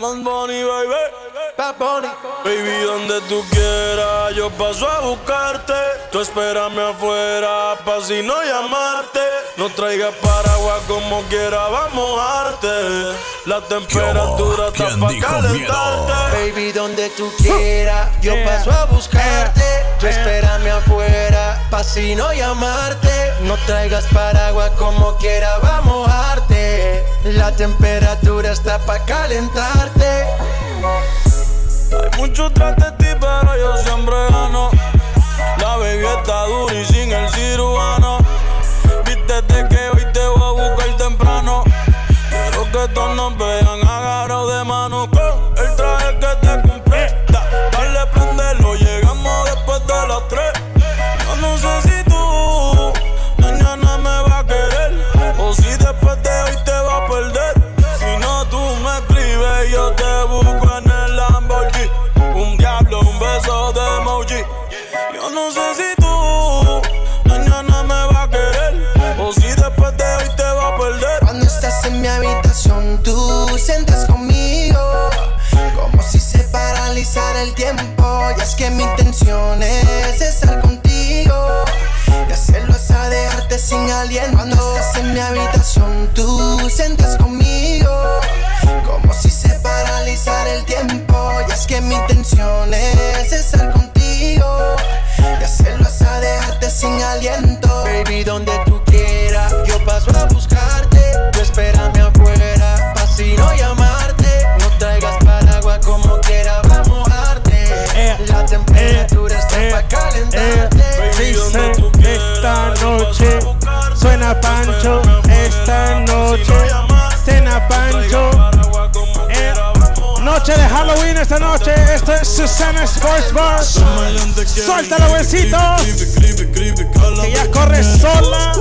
Bad Bunny, baby. Bad Bunny. Baby, donde tú quieras, yo paso a buscarte. Tú espérame afuera, pa' si no llamarte. No traigas paraguas como quiera, vamos a mojarte. La temperatura está pa' calentarte. Baby, donde tú quieras, yo paso a buscarte. Tú espérame afuera, pa' si no llamarte. No traigas paraguas como quiera, vamos a mojarte. La temperatura está pa' calentarte. Hay mucho tras de ti, pero yo siempre gano. La baby está dura y sin el cirujano. Viste que que todos nos vean que mi intención Cena Pancho. Eh, noche de Halloween esta noche. Esto es Susana Sports Bar. Suelta los huesitos. Que ya corre sola.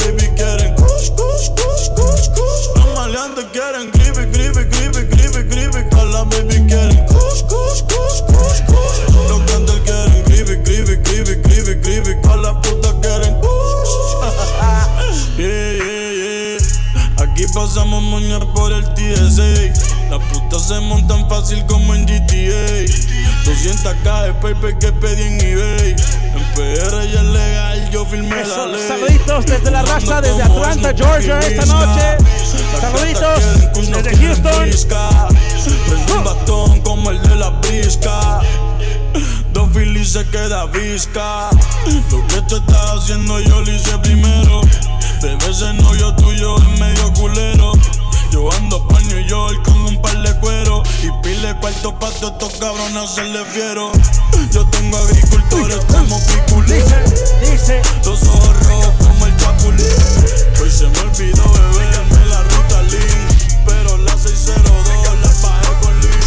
baby pasamos moñas por el TSA. Las putas se montan fácil como en GTA. 200k de paper que pedí en eBay. En PR ya es legal, yo firmé la Eso, ley. saluditos desde la raza, desde Atlanta, Georgia, esta noche. Saluditos desde Houston. Prende un bastón como el de la brisca. Dos Phillies se queda visca. Lo que tú estás haciendo yo lo hice primero. Bebé ese novio tuyo es medio culero. Yo ando pa' New York con un par de cuero. Y pile cuarto pa' todos estos cabrones se le fiero. Yo tengo agricultores como piculín. Dice, dice, Los ojos rojos como el chapulín Hoy se me olvidó beberme la ruta lean Pero la 602 la bajé con lean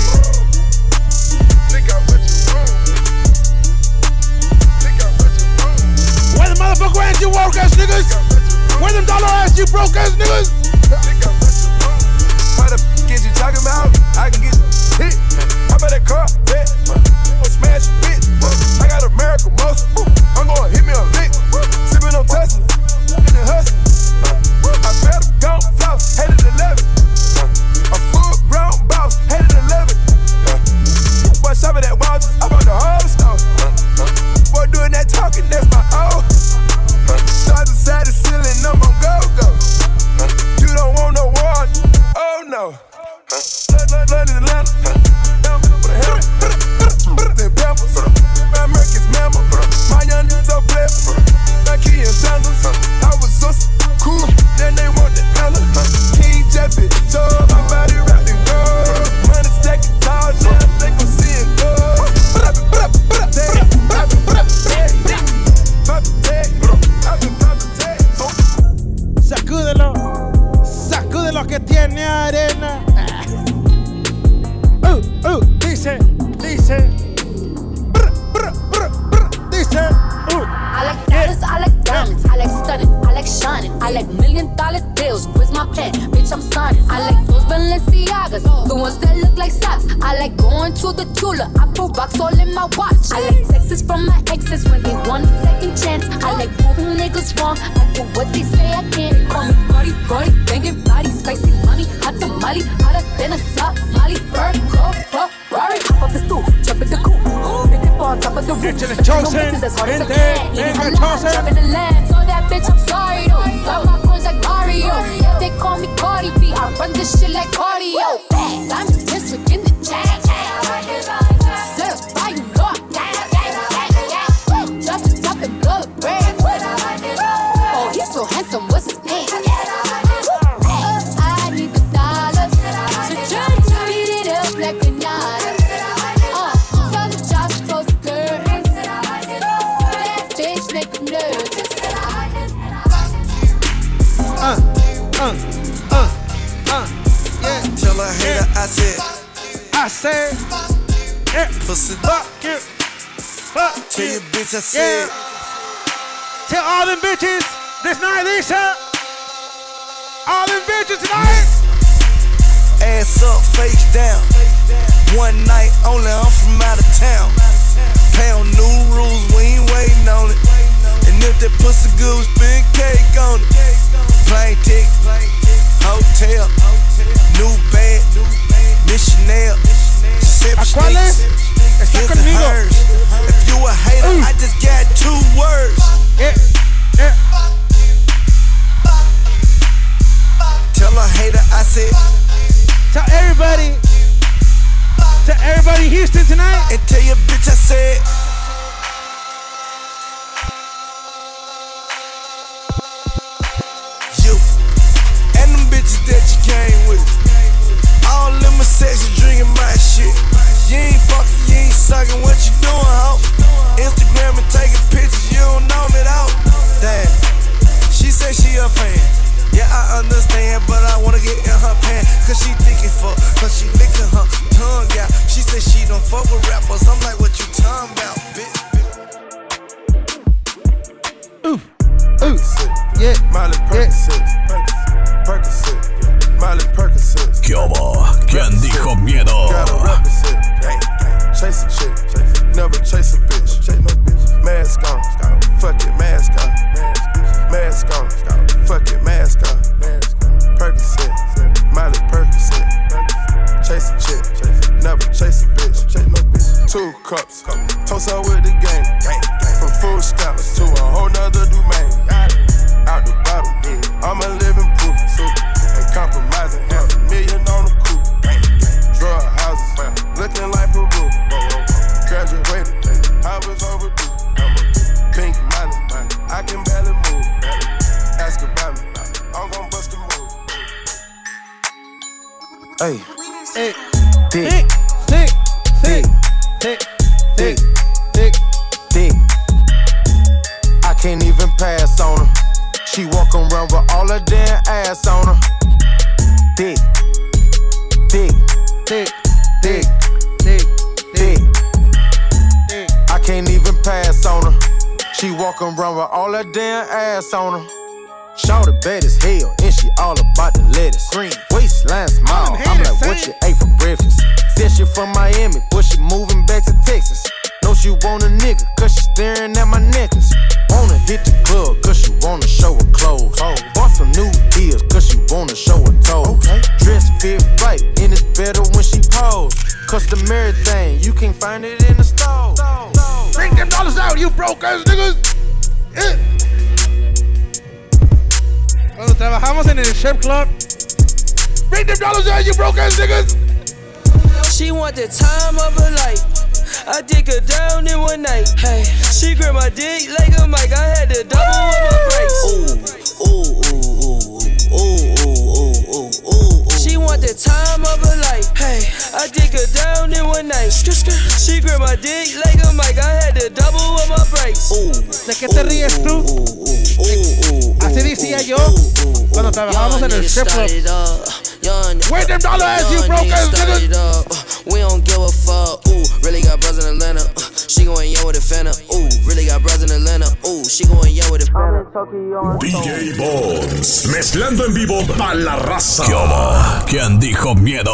where the motherfucker you woke ass niggas? Where them dollar ass you broke ass niggas? What the f is you talking about? I can get hit. How about that car? Bet. Go smash bitch. I got America muscle. I'm gonna hit me a lick. Sipping on Tesla. In the hustle. I better don't floss. Headed 11. A full grown boss. Headed 11. Boy, shopping at Walgreens. I bought the whole store. Boy, doing that talking, that's my old other side of ceiling number my pen? Bitch, I'm signing. I like those Balenciagas, the ones that look like socks. I like going to the Tula. I put rocks all in my watch. I like texts from my exes when they want a second chance. I like proving niggas wrong. I do what they say I can't. Call me Cardi, Cardi, banging body, spicy money, hot tamale, hotter than a Somali. Fur, coat, Ferrari, hop off the stool, jump in the coupe. Big dip on top of the roof. Échale, Chosen. As hard as I Vente, can. venga, Eating halal, Chosen. driving the land. So that bitch, I'm sorry though. Mario. They call me Cardi B. I run this shit like cardio. I'm the district in the chain. I say, yeah, pussy. fuck you, fuck Tell you. your bitch I Yeah. said, Tell all them bitches this night, Lisa. All them bitches tonight. ass up, face down. One night only, I'm from out of town. Pound new rules, we ain't waiting on it. And if that pussy good, we spend cake on it. Plane ticket, hotel, new bag, missionary. ¿A cuál es? Está conmigo. If you a hater, Uy. I just got two words. Yeah, yeah. Tell a hater I said, Tell everybody, tell everybody Houston tonight. and tell your bitch I said. Sexy drinking my shit. You ain't fucking, you ain't sucking, what you doing, ho? Instagram and taking pictures, you don't know me though. Damn. She say she a fan. Yeah, I understand, but I wanna get in her pants. Cause she thinking fuck, cause she licking her tongue out. She say she don't fuck with rappers. I'm like, what you talking about, bitch? Ooh, ooh, yeah, Miley Percocet, Percocet, Miley Percocet. ¿Qué hubo? ¿Quién dijo miedo? Chase a chick, never chase a bitch. Mask on, fuck it, mask on. Mask on, fuck it, mask on. Percocet, Miley Percocet. Chase a never chase a bitch. Two cups, toast up with the game. From food stamps to a whole nother domain. Hey, hey, thick, thick, thick, thick, thick, thick. dick. I can't even pass on her. She walk around with all her damn ass on her. Dick, dick, Thick, dick, thick, dick. thick. I can't even pass on her. She walking around with all her damn ass on her. Shout the bad as hell, and she all about the lettuce. Green waistline smile. I'm like, what you ate for breakfast? Said she from Miami, but she moving back to Texas. Know she want a nigga, cause she staring at my necklace. Wanna hit the club, cause she wanna show her clothes. Bought some new heels, cause she wanna show her toes. Dress fit right, and it's better when she pose. Customary thing, you can't find it in the store. Bring them dollars out, you broke ass niggas. Eh. Cuando trabajamos en el strip club, bring them dollars out, you broke ass niggas. She want the time of her life. I dick her down in one night. Hey, she grab my dick like a mic. I had to double up my brakes. Ooh, ooh, ooh, ooh, ooh, ooh, ooh, ooh. She want the time of her life. Hey, I dig her down in one night. She grip my dick like a mic. I had to double up my brakes. ¿De qué te ríes tú? Así decía yo cuando trabajábamos en el strip club. Where them dollars, you broke ass nigga? We don't give a fuck. Ooh, really got brothers in Atlanta. She going in with a fanta. she going with it. DJ Bones, mezclando en vivo para la raza. Yo, ¿Quién dijo miedo?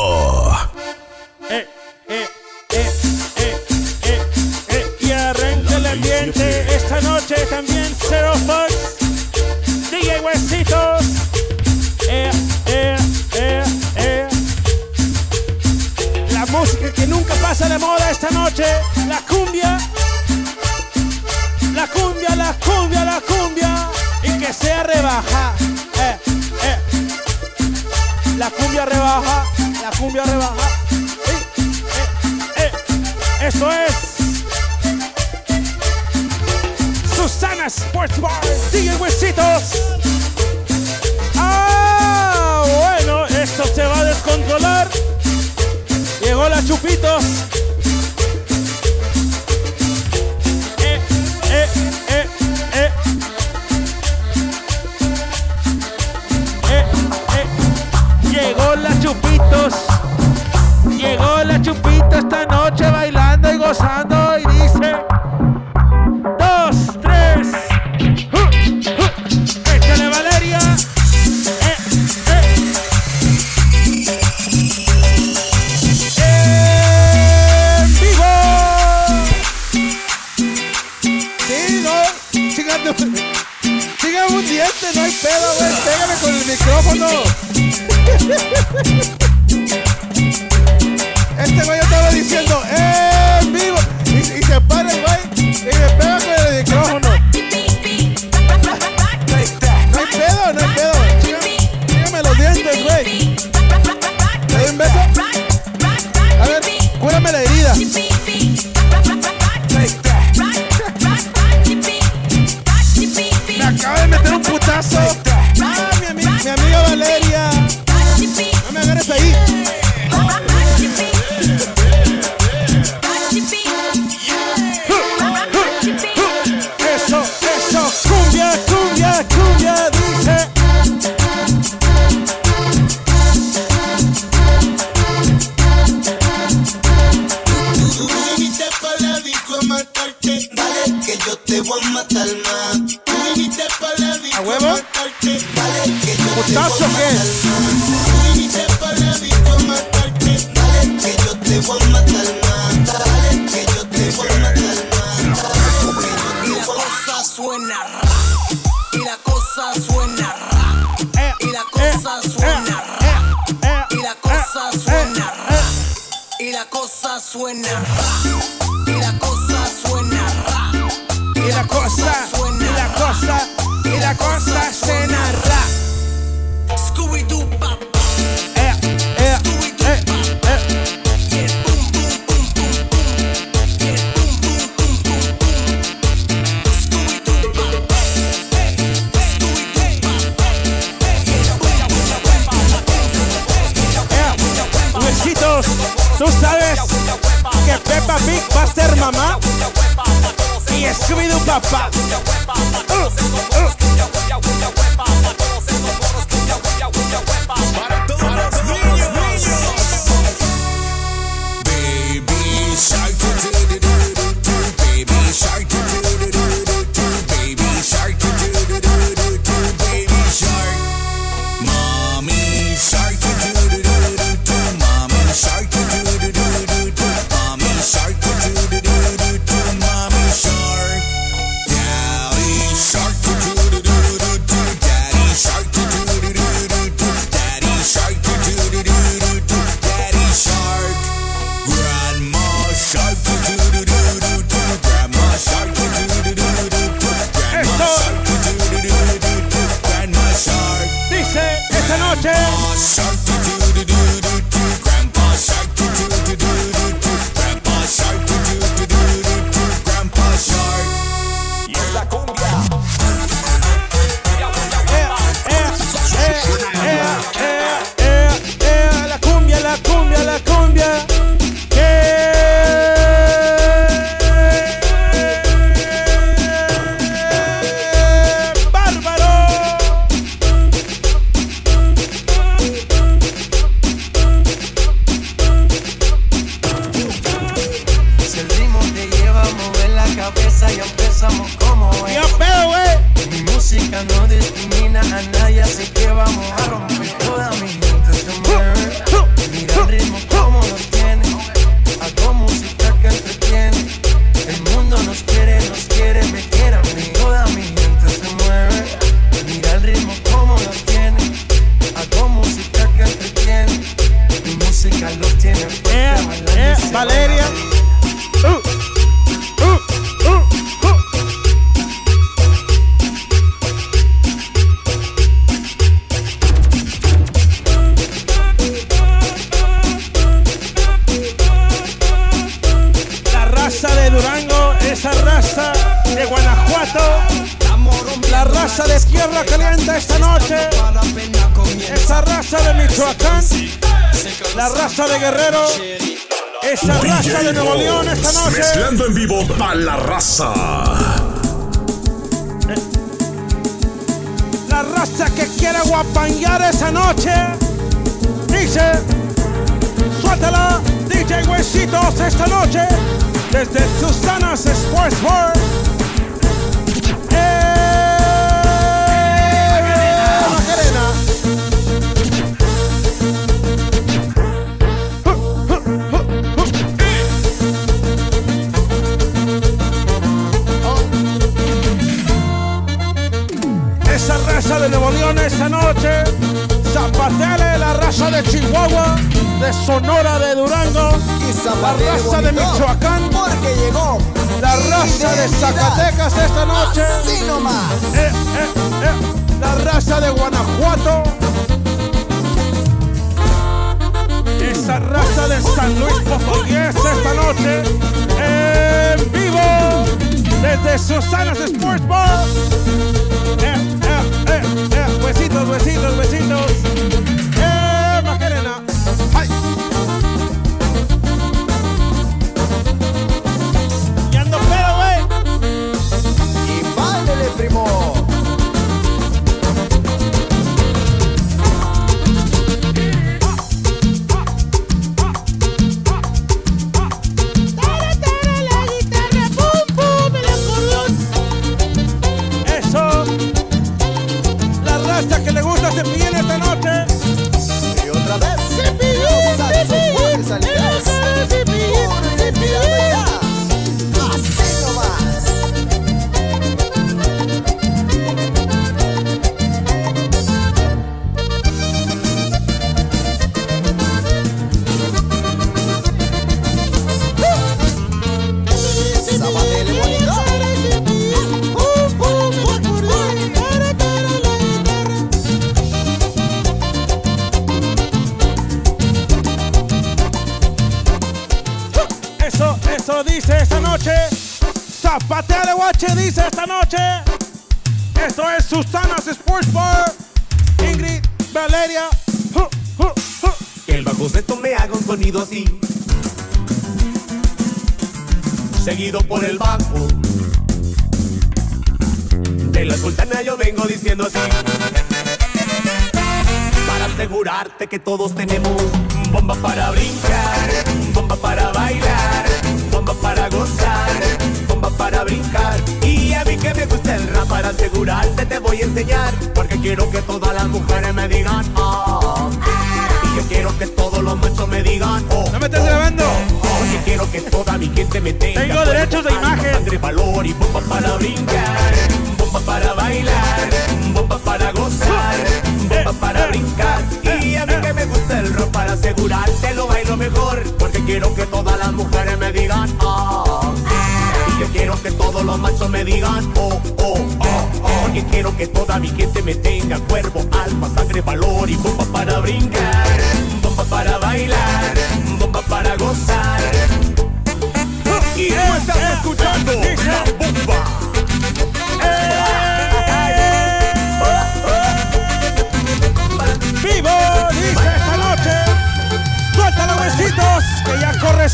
Eh, eh, eh. eh, eh, eh y arranca el ambiente esta noche también. Zero Fox, DJ Huesitos. Eh, eh, eh, eh. La música que nunca pasa de moda esta noche, la cumbia. La cumbia, la cumbia, la cumbia. Y que sea rebaja. Eh, eh. La cumbia rebaja, la cumbia rebaja. Eh, eh, Eso es. Susana Sports Bar. DJ Huesitos. Ah, bueno, esto se va a descontrolar. Llegó la chupitos. 산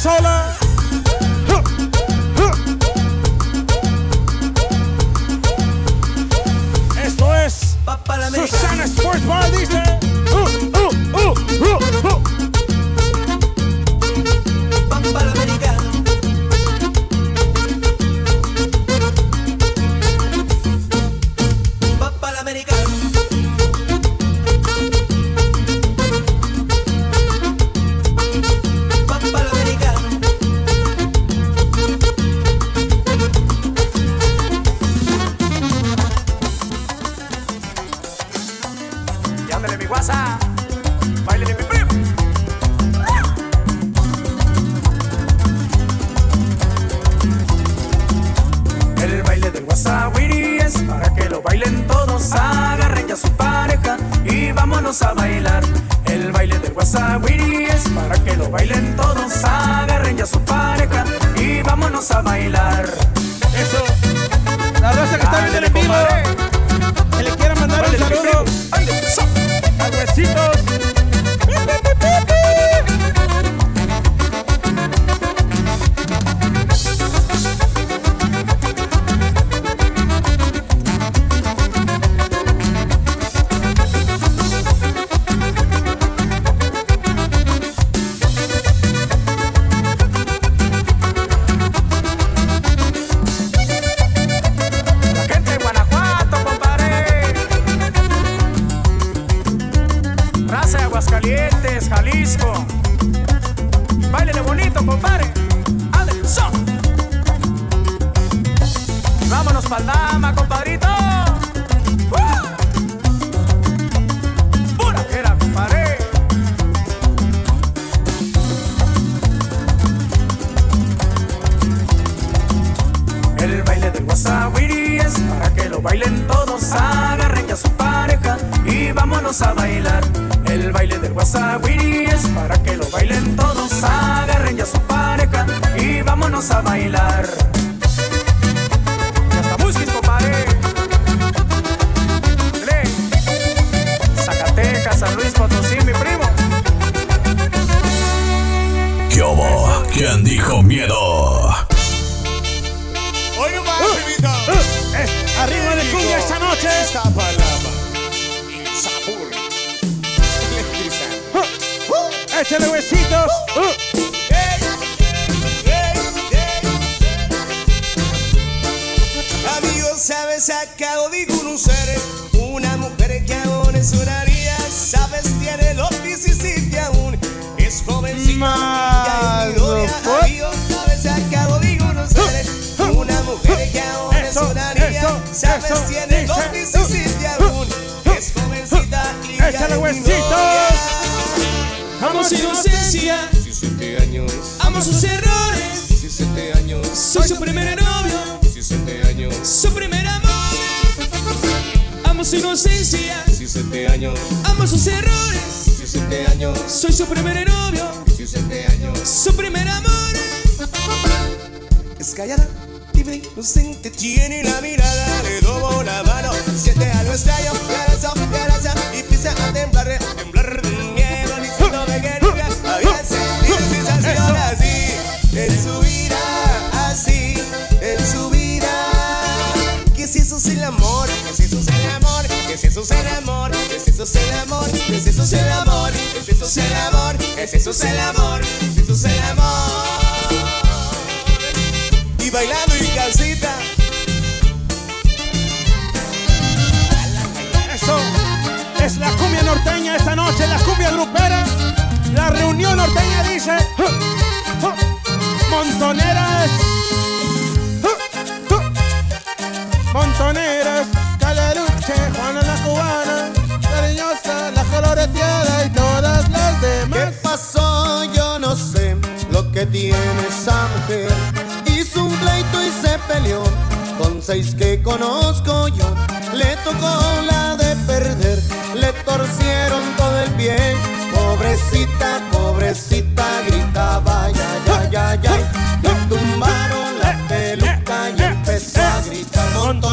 ya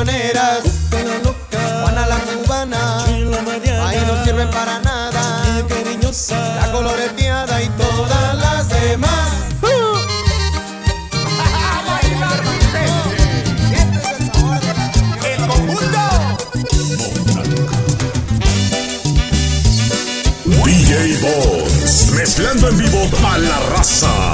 habaneras, la loca, Juana la cubana, Mariana, ahí no sirven para nada, cariñosa, la coloreteada y todas las demás. DJ Bones, mezclando en vivo a la raza.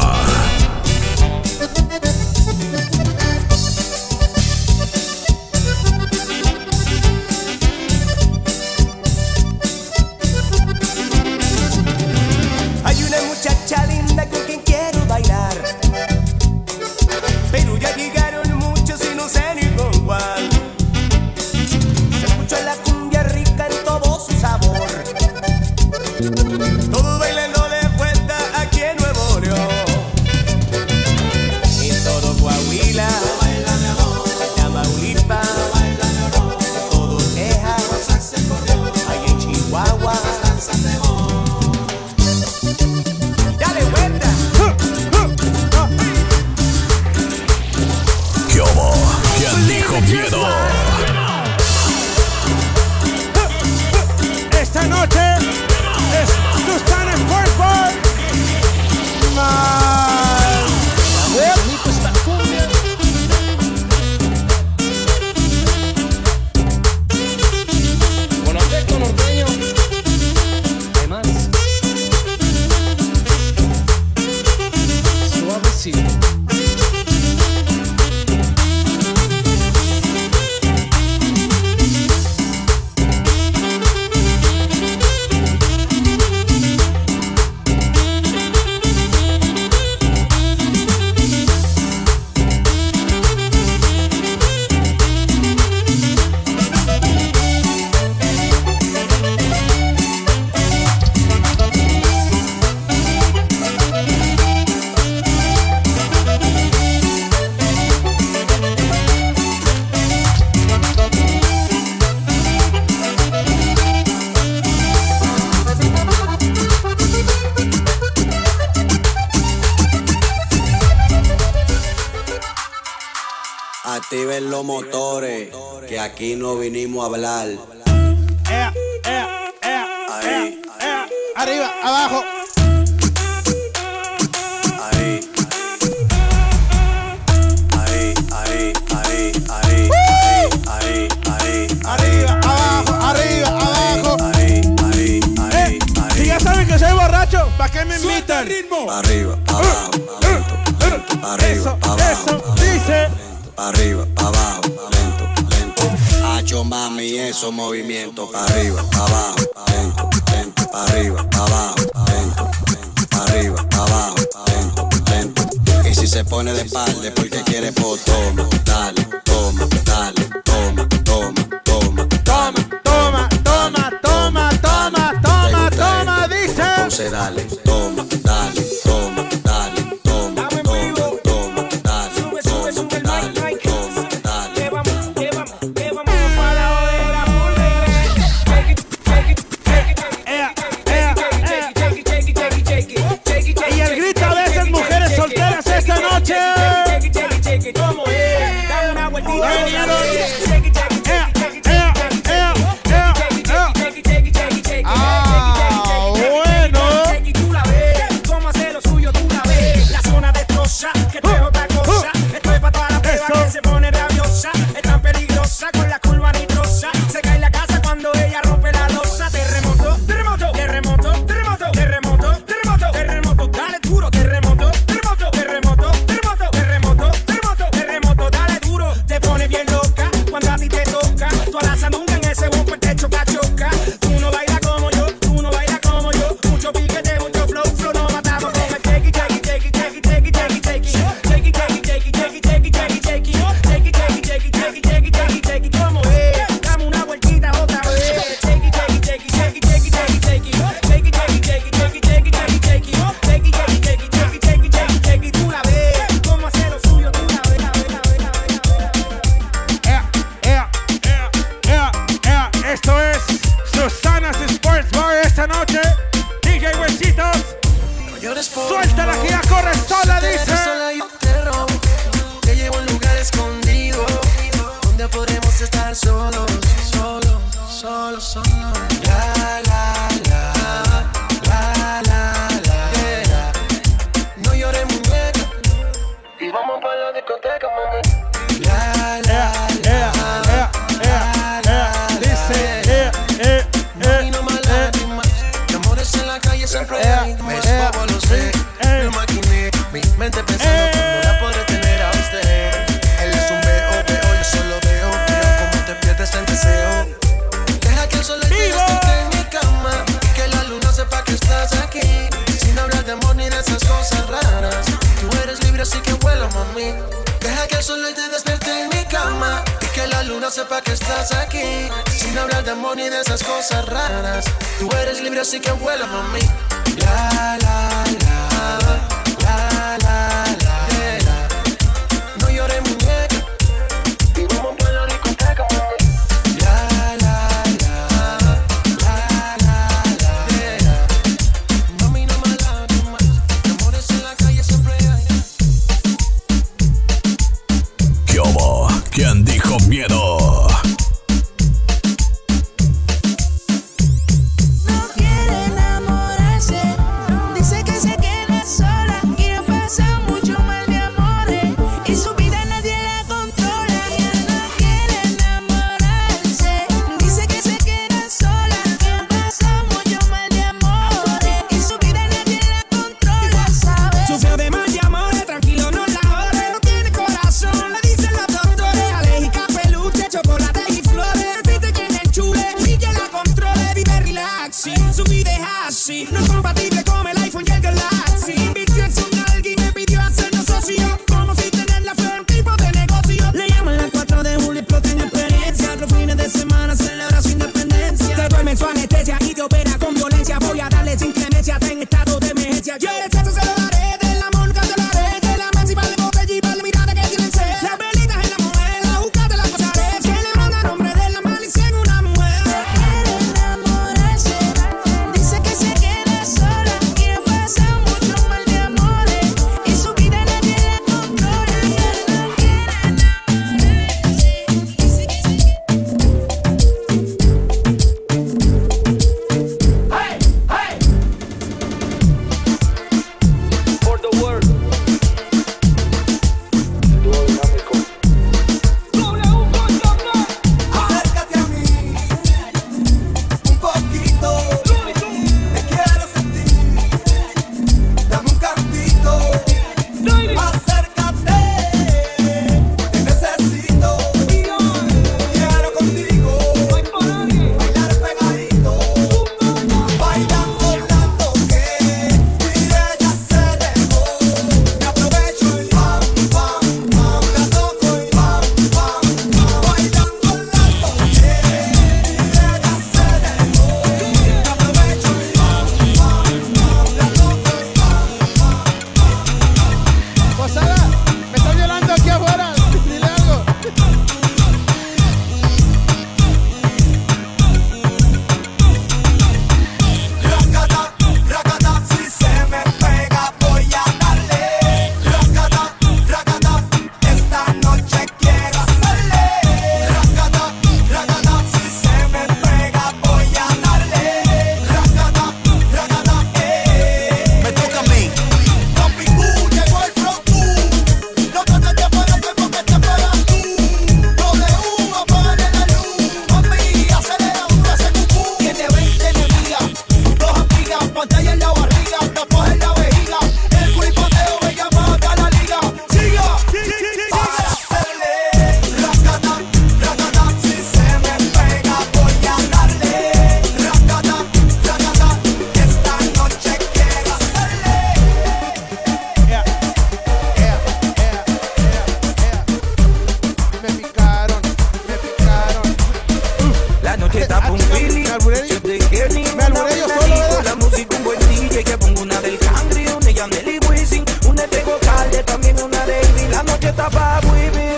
que tapa un feeling. Yo te quiero me alburé yo solo, ¿verdad? La música un buen DJ que pongo una del country, una Yaneli Wisin, una de Gocalde, también una de Ivy. La noche está para vivir.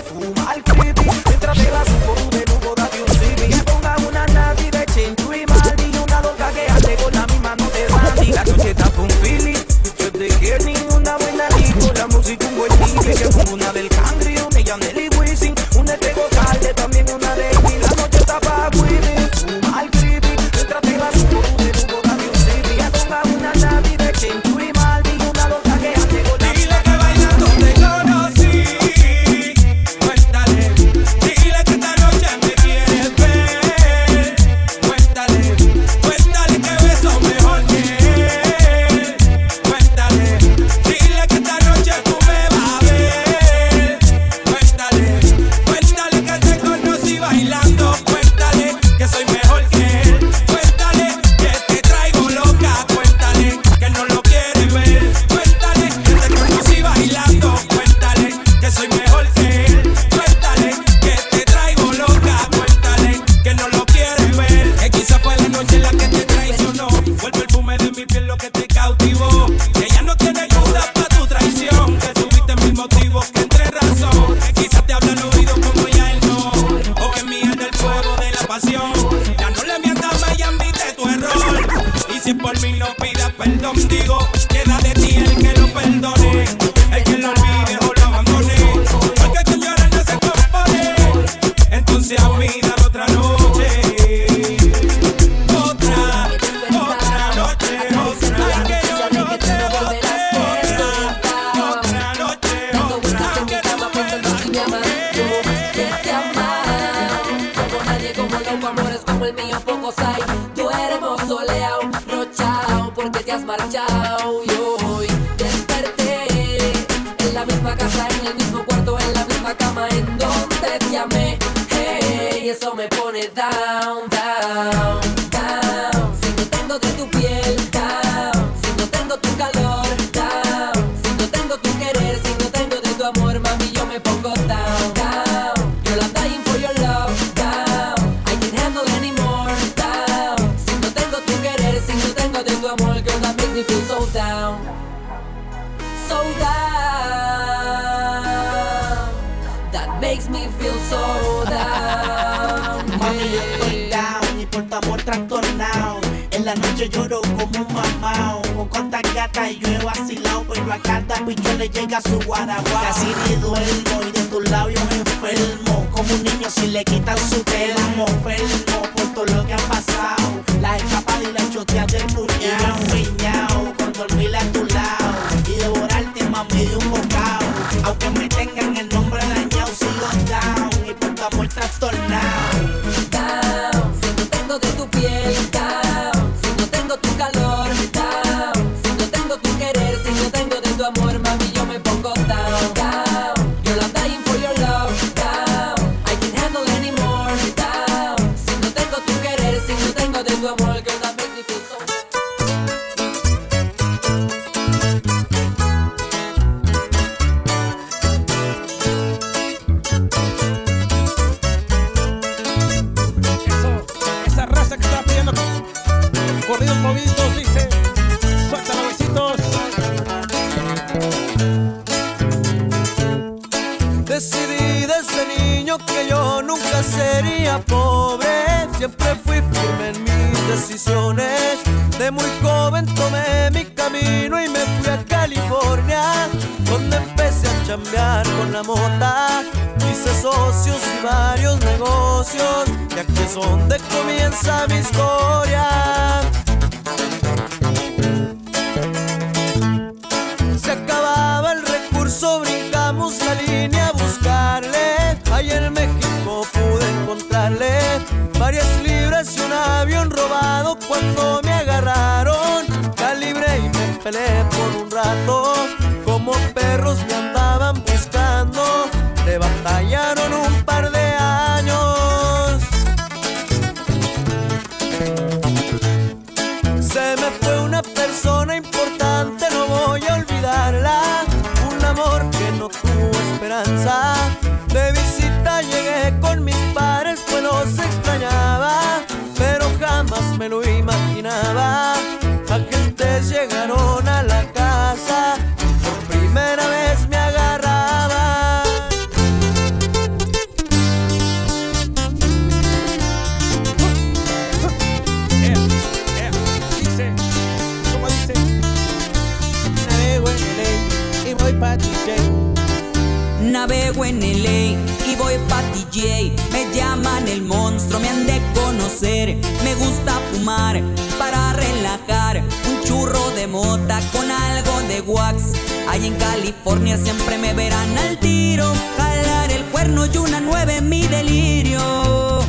Me llaman el monstruo, me han de conocer. Me gusta fumar para relajar. Un churro de mota con algo de wax. Ahí en California siempre me verán al tiro. Jalar el cuerno y una nueve en mi delirio.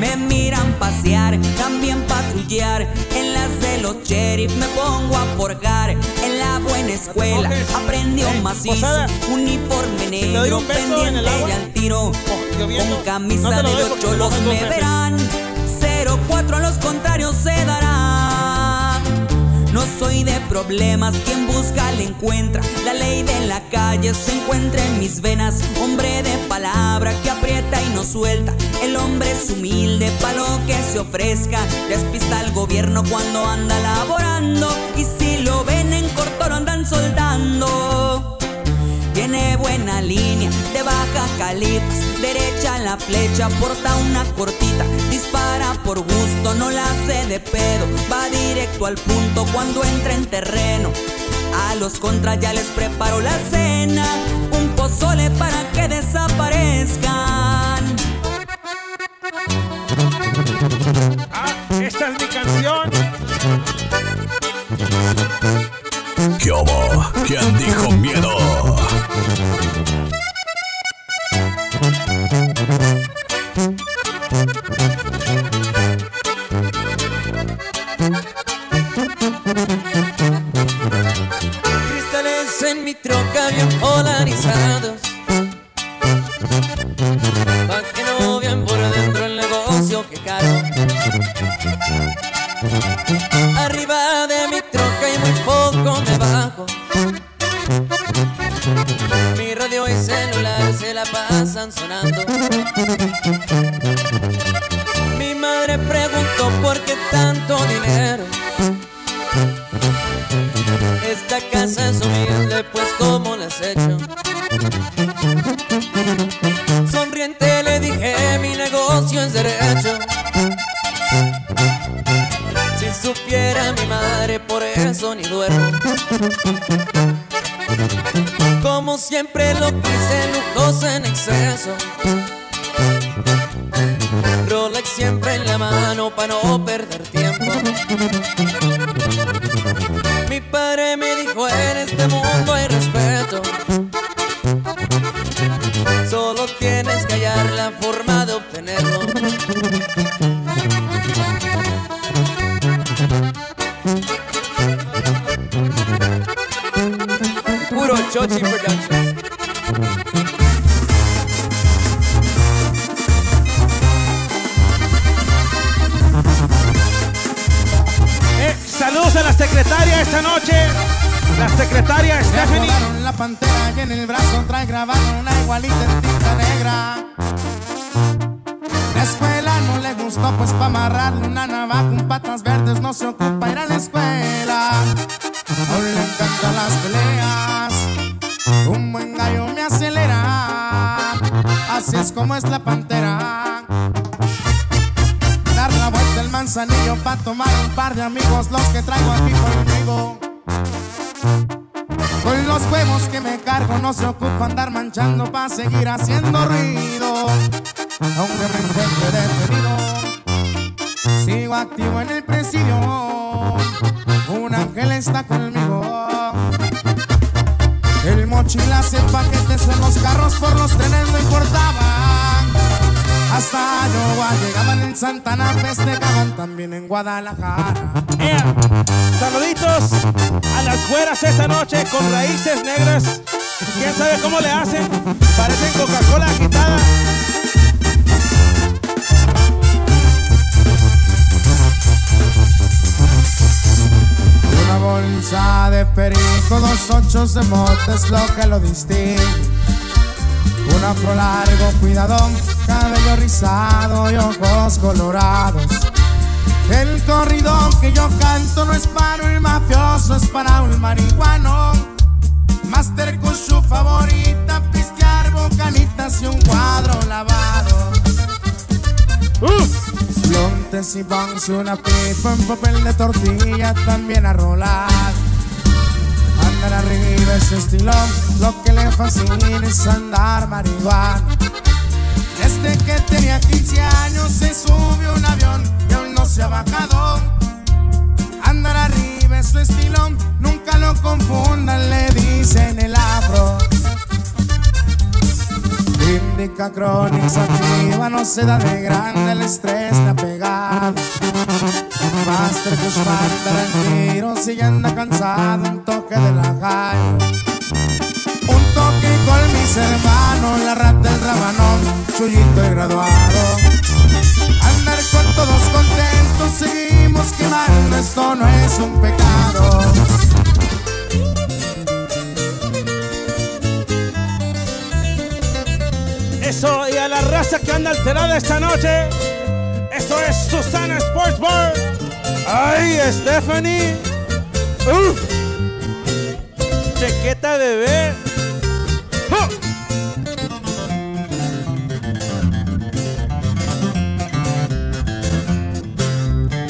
Me miran pasear, también patrullar. En las de los sheriff me pongo a forjar. En escuela aprendió macizo. Uniforme negro, pendiente y al tiro. Con camisa de los cholos me verán. 04 a los contrarios se dará. No soy de problemas, quien busca le encuentra. La ley de la calle se encuentra en mis venas. Hombre de palabra que aprieta y no suelta. El hombre es humilde pa' lo que se ofrezca. Despista al gobierno cuando anda laborando. Y si lo ven en corto lo andan soldando. Tiene buena línea de baja calibres, derecha la flecha, porta una cortita, dispara por gusto, no la hace de pedo, va directo al punto cuando entra en terreno. A los contras ya les preparo la cena, un pozole para que desaparezcan. Ah, esta es mi canción. ¿Qué hubo? ¿Quién dijo miedo? Con raíces negras. ¿Quién sabe cómo le hacen? Parecen Coca-Cola agitada. Una bolsa de perico, dos ochos de mote es lo que lo distingue. Un afro largo, cuidadón, cabello rizado y ojos colorados. El corrido que yo canto no es para un mafioso, es para un marihuano. Master con su favorita, pistear bocanitas y un cuadro lavado. Blondes y bongs, una pipa en papel de tortilla también a rolar. Andar arriba es su estilo, lo que le fascina es andar marihuana. Desde que tenía 15 años se subió un avión se ha bajado. Andar arriba es su estilo, nunca lo confundan, le dicen el afro. Indica Chronics activa, no se da de grande, el estrés le ha pegado. Master Kushman el tiro, si anda cansado, un toque de la calle. Con mis hermanos, la rata del rabanón, chullito y graduado. Andar con todos contentos, seguimos quemando, esto no es un pecado. Eso, y a la raza que anda alterada esta noche. Esto es Susana Sports Bar. ¡Ay, Stephanie! ¡Uf! Chequeta bebé.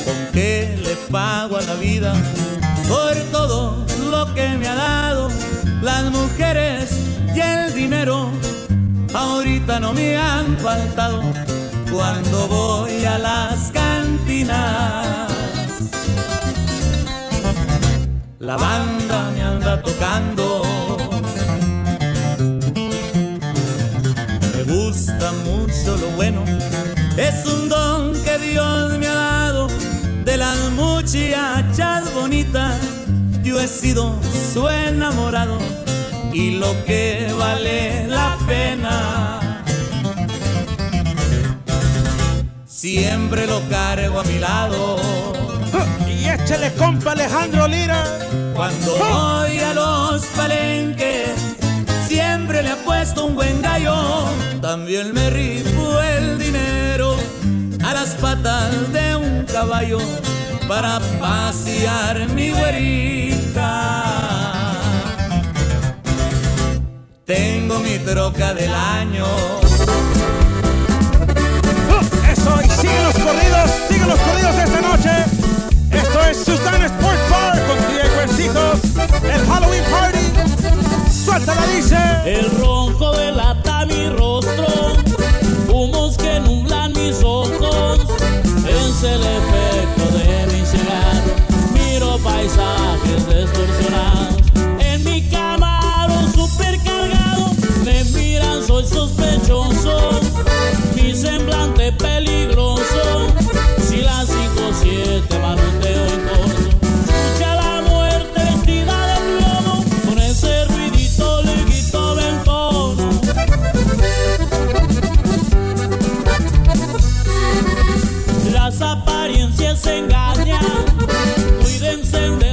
¿Con qué le pago a la vida por todo lo que me ha dado? Las mujeres y el dinero ahorita no me han faltado cuando voy a las cantinas. La banda me anda tocando. Muchachas bonitas. Yo he sido su enamorado y lo que vale la pena. Siempre lo cargo a mi lado. Y échale compa Alejandro Lira. Cuando voy a los palenques, siempre le apuesto un buen gallo. También me rifo el dinero a las patas de un caballo para pasear mi güerita. Tengo mi troca del año. Eso, y siguen los corridos, siguen los corridos esta noche. Esto es Susana Sports Bar con Cuercitos, el Halloween Party. Suéltala, dice. El rojo delata mi rostro, humos que nublan mis ojos. Es el efecto En mi camarón supercargado, me miran, soy sospechoso. Mi semblante peligroso, si las 5-7 manoteo en corto. Escucha la muerte vestida de plomo, con ese ruidito le quito el. Las apariencias engañan, cuídense del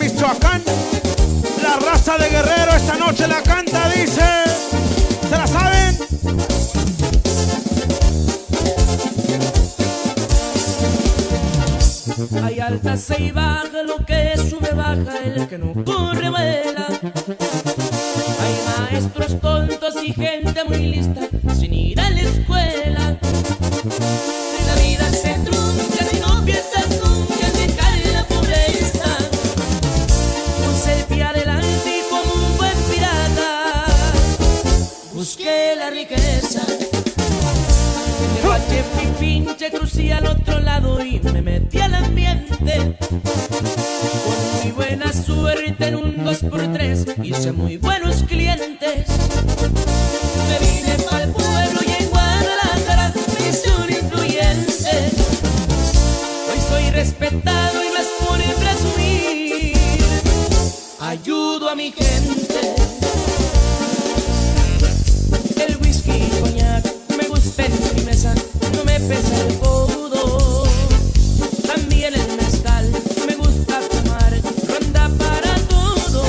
Michoacán. La raza de Guerrero esta noche la canta, dice. ¿Se la saben? Hay altas y bajas, lo que sube baja, el que no corre vuela. Hay maestros tontos y gente muy lista sin ir a la escuela. La vida se Escuché crucí al otro lado y me metí al ambiente. Con muy buena suerte en un 2x3 hice muy buenos clientes. Me vine para el pueblo y en Guadalajara me hice un influyente. Hoy soy respetado y más por presumir. Ayudo a mi gente. Pesa el fudo, también el naestal me gusta tomar banda para todo,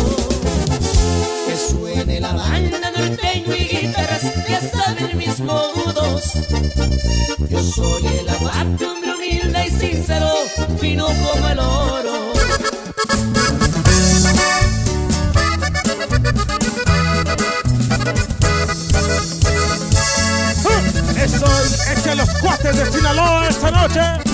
que suene la banda del peño y guitarras que saben mis modos. Yo soy el abatumbro humilde y sincero, vino como el oro. de Sinaloa esta noche.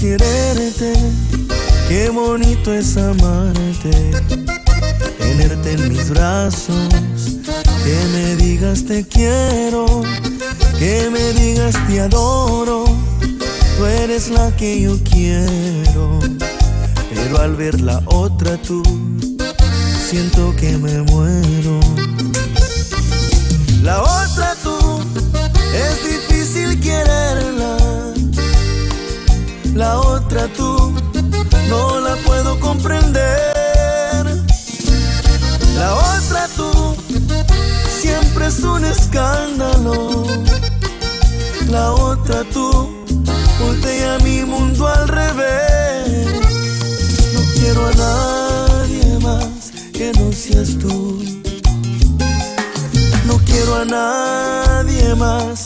quererte, qué bonito es amarte, tenerte en mis brazos, que me digas te quiero, que me digas te adoro, tú eres la que yo quiero, pero al ver la otra tú, siento que me muero. La otra tú. la otra tú, no la puedo comprender. La otra tú, siempre es un escándalo. La otra tú, voltea mi mundo al revés. No quiero a nadie más que no seas tú. No quiero a nadie más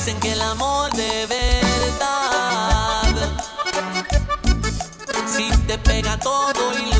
dicen que el amor de verdad, si te pega todo y lo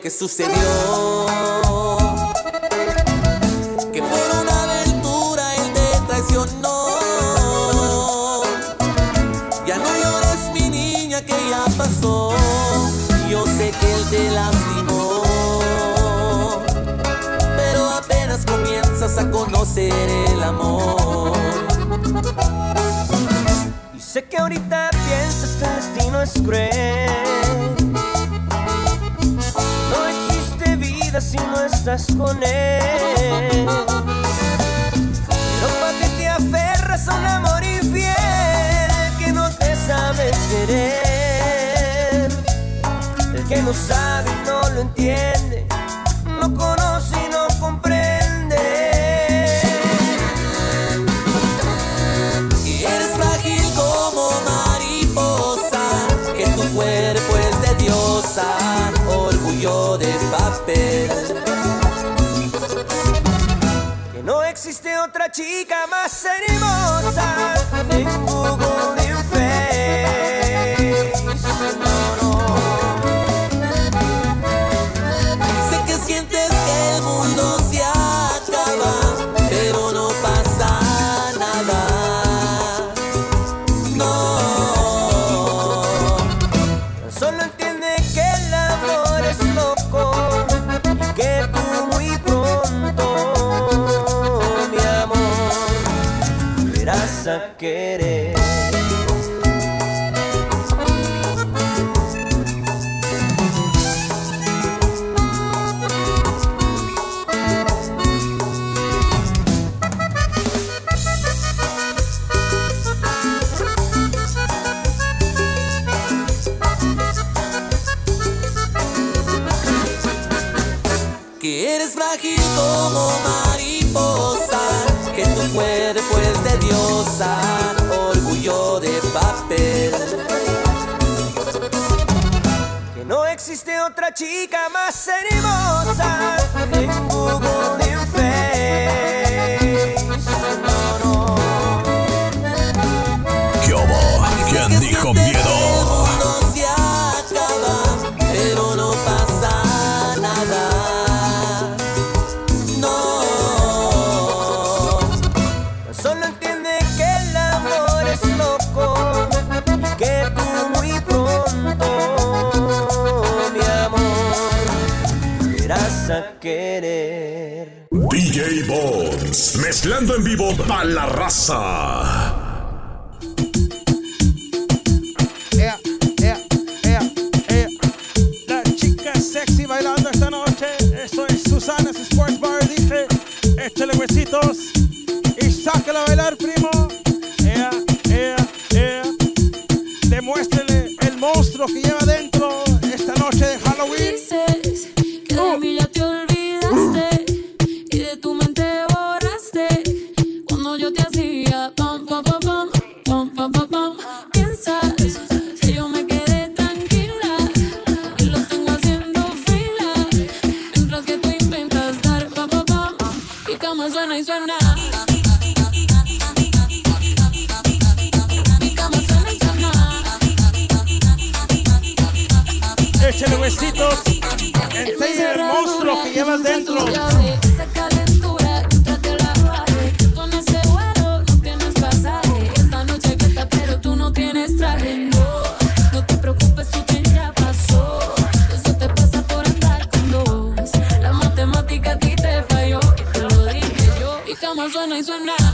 que sucedió. Que por una aventura él te traicionó. Ya no llores, mi niña, que ya pasó. Yo sé que él te lastimó. Pero apenas comienzas a conocer el amor. Y sé que ahorita piensas que el destino es cruel. con él. Pero pa' que te aferras a un amor infiel que no te sabe querer. El que no sabe y no lo entiende, no conoce y no comprende. Y eres frágil como mariposa, que tu cuerpo es de diosa, orgullo de papel. chica más hermosa, tengo raça. nights when I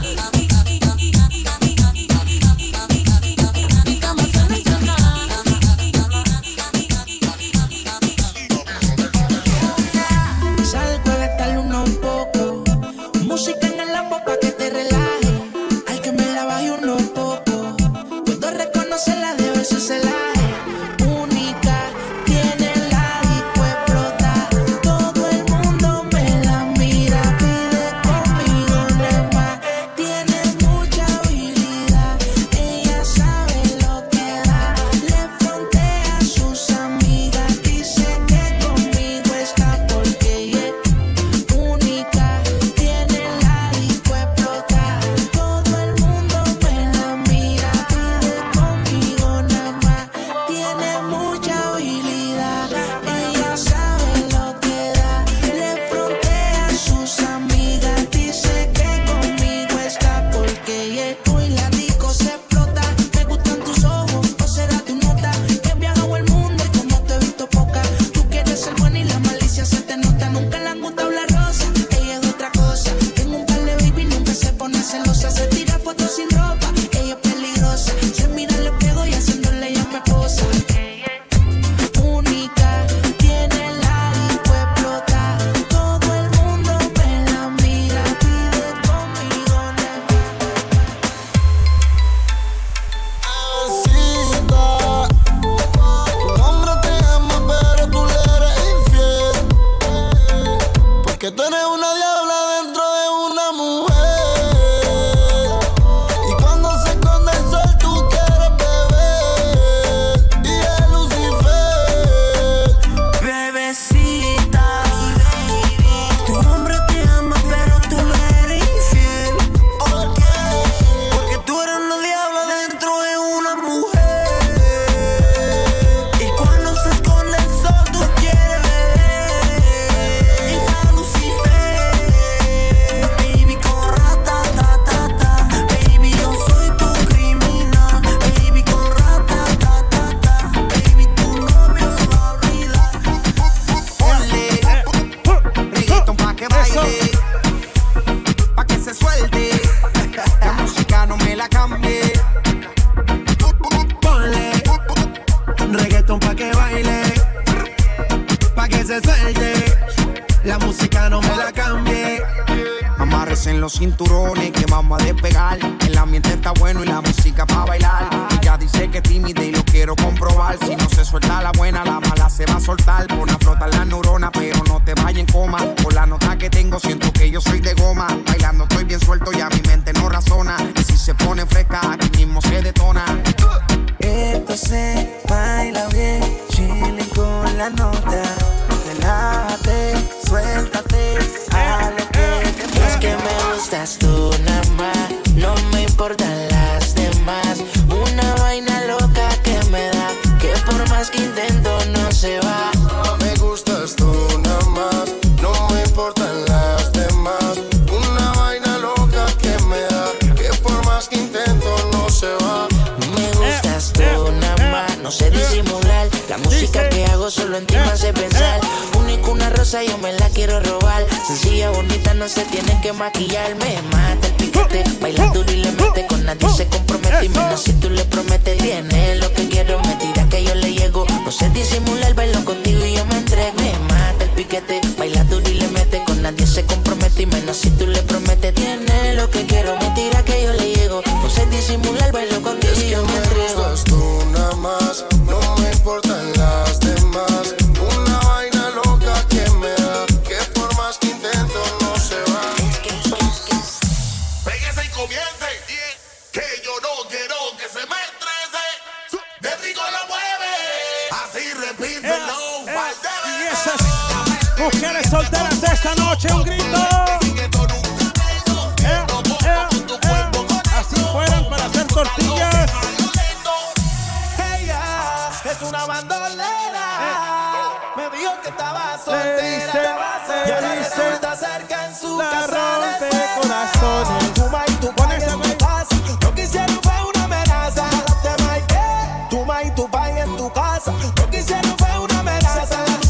Me dijo que estaba soltera. Estaba soltera. Y resulta ser que en su la casa rompe le corazones. Y tu pa en tu casa. Lo que hicieron fue una amenaza. Date y Tu ma y tu pa en tu casa. Lo que hicieron fue una amenaza.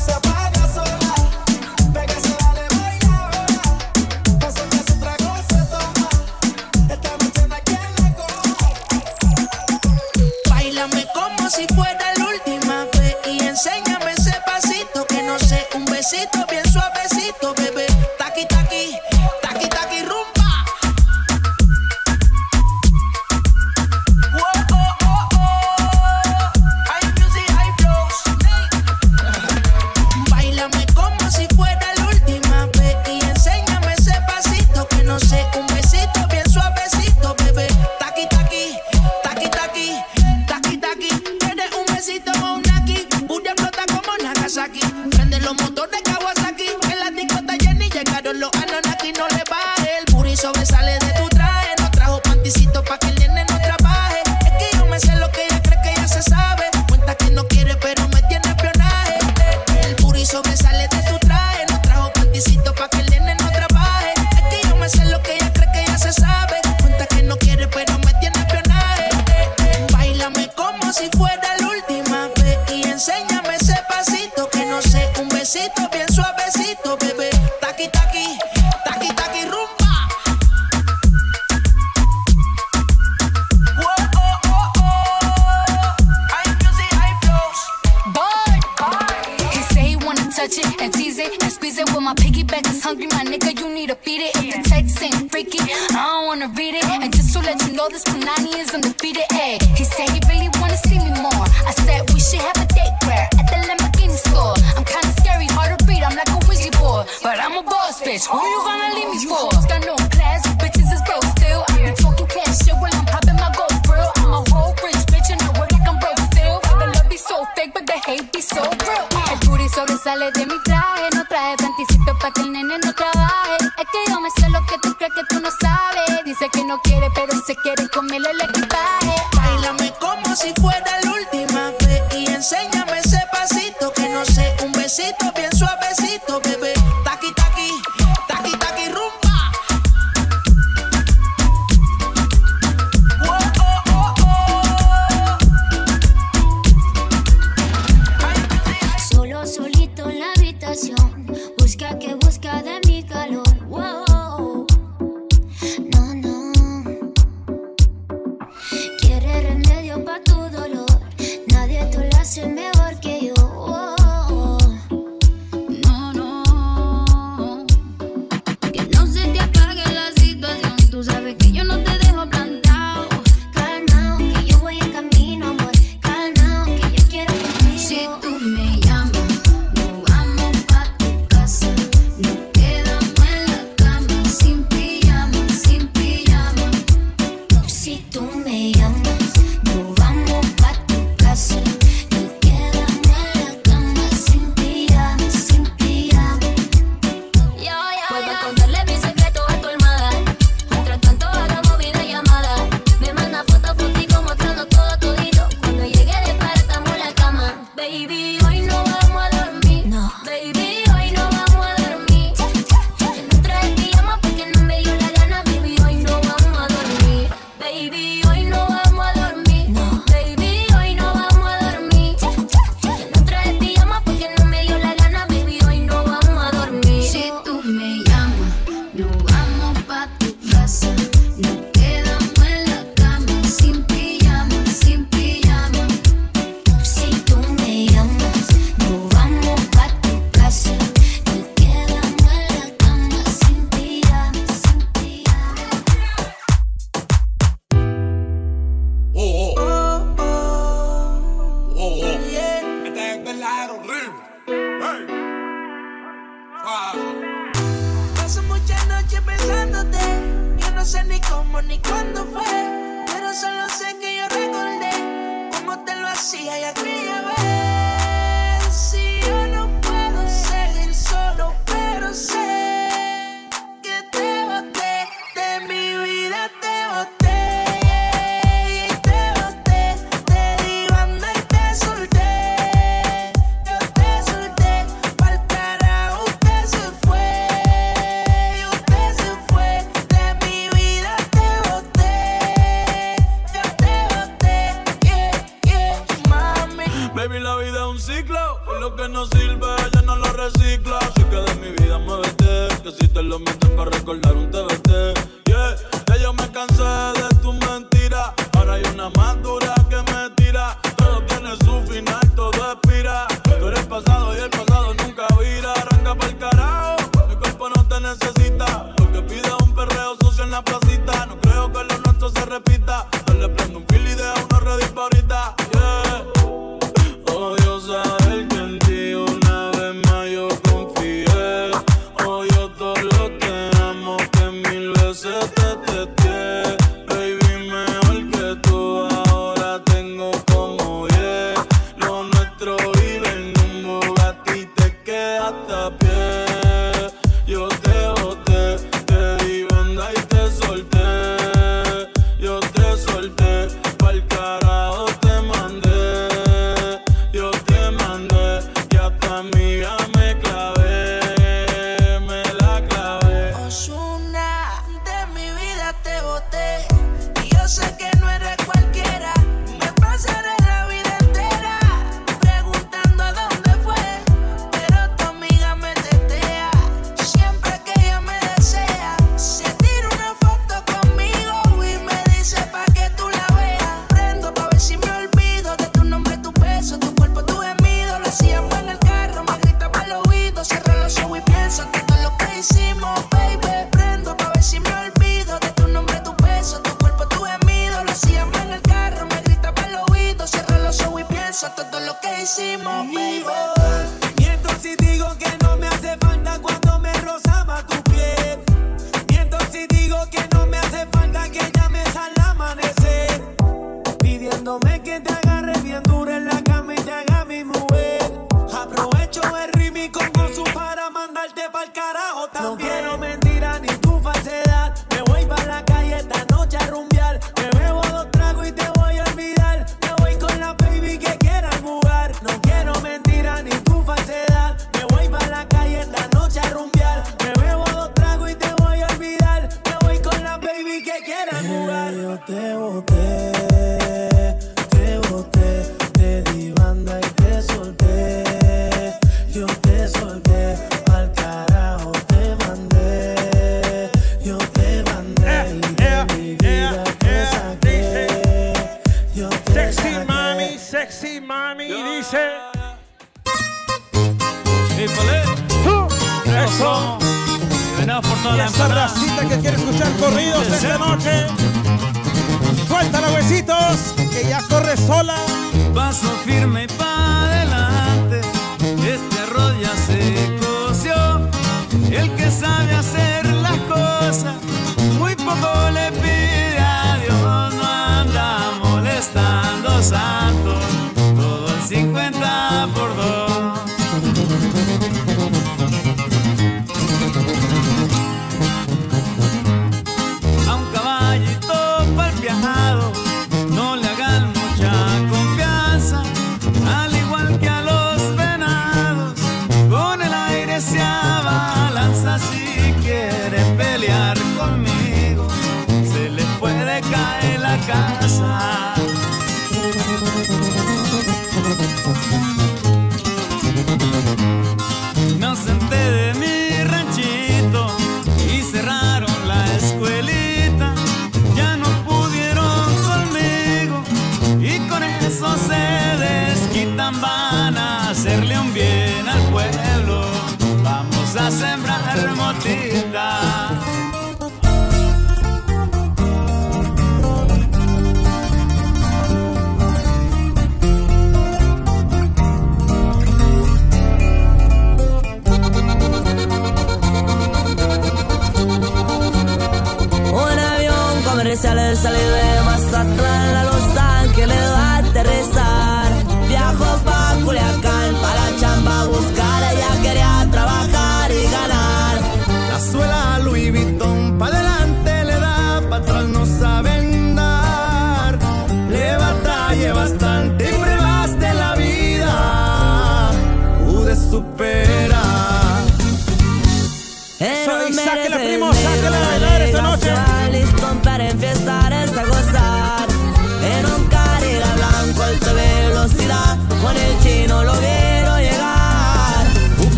Avión comercial salido de Mazatlán a Los Ángeles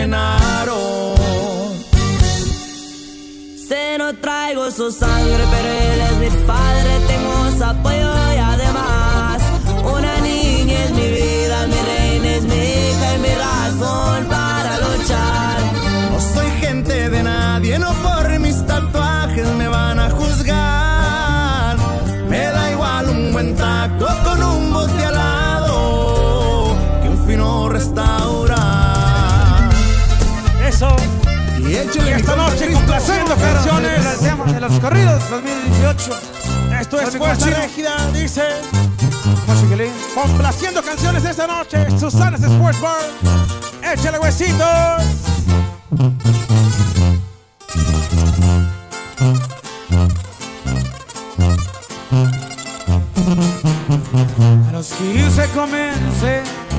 Genaro. Se no traigo su sangre, pero él es mi padre. Tengo su apoyo y además una niña es mi vida, mi reina es mi hija y mi razón para luchar. No soy gente de nadie, no por mis tatuajes me van a juzgar. Y esta noche complaciendo canciones. el tema de los corridos 2018. Esto es Fuerza Régida, dice. Complaciendo canciones esta noche. Susana's Sports Bar. Échale huesitos. A los 15 comencé.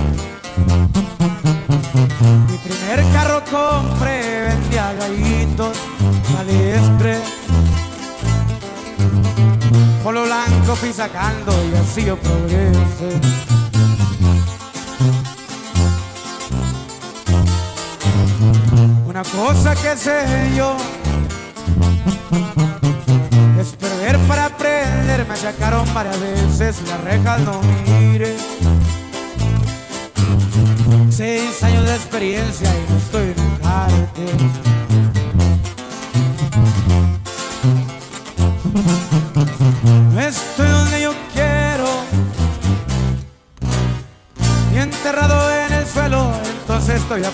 Primer carro compré, vendía gallitos aliexpress. Por lo blanco fui sacando y así yo progresé. Una cosa que sé yo es perder para aprender. Me sacaron varias veces las rejas, no mire. Seis años de experiencia y no estoy en un cártel. No estoy donde yo quiero. Y enterrado en el suelo, entonces estoy ya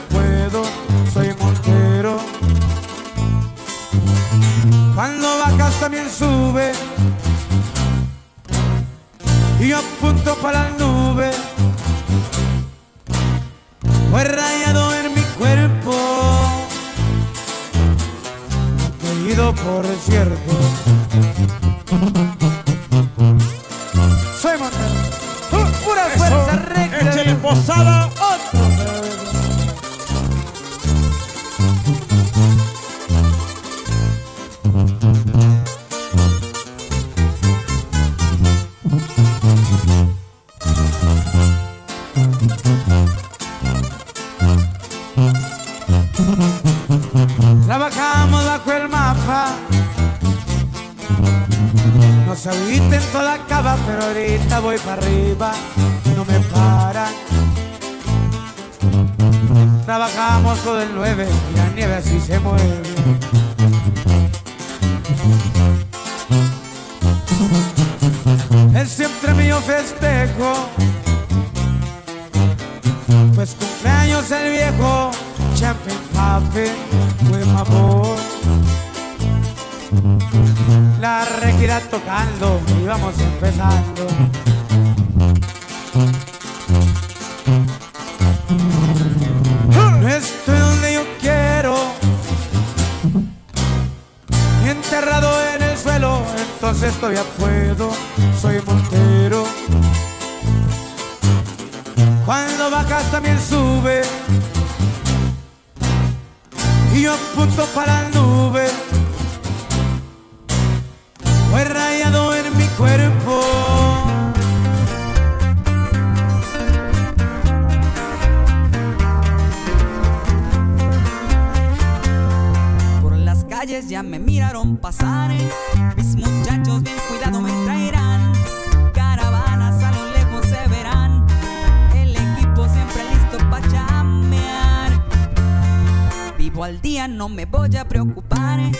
al día, no me voy a preocupar. ¿eh?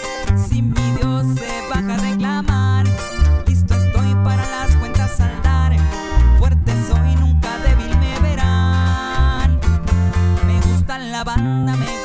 Si mi Dios se baja a reclamar, listo estoy para las cuentas saldar. Fuerte soy, nunca débil me verán. Me gustan la banda, me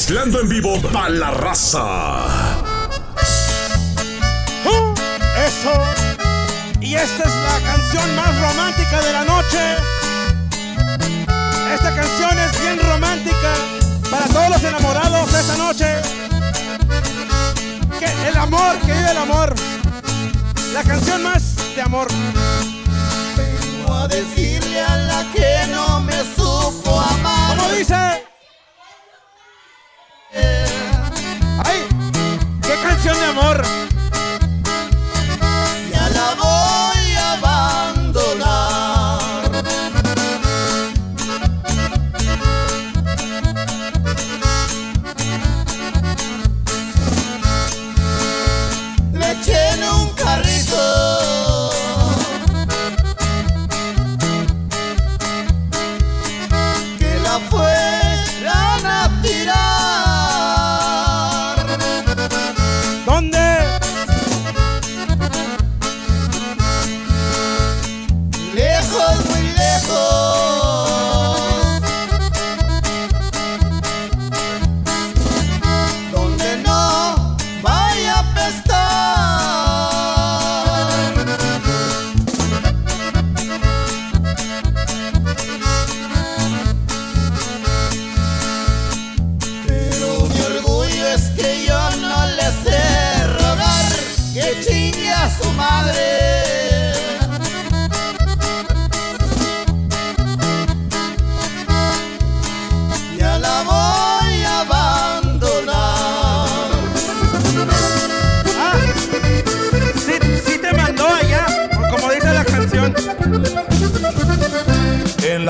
mezclando en vivo para la raza. Eso. Y esta es la canción más romántica de la noche. Esta canción es bien romántica para todos los enamorados de esta noche. Que el amor, que vive el amor. La canción más de amor. Vengo a decirle a la que no me supo amar. ¿Cómo dice? amor.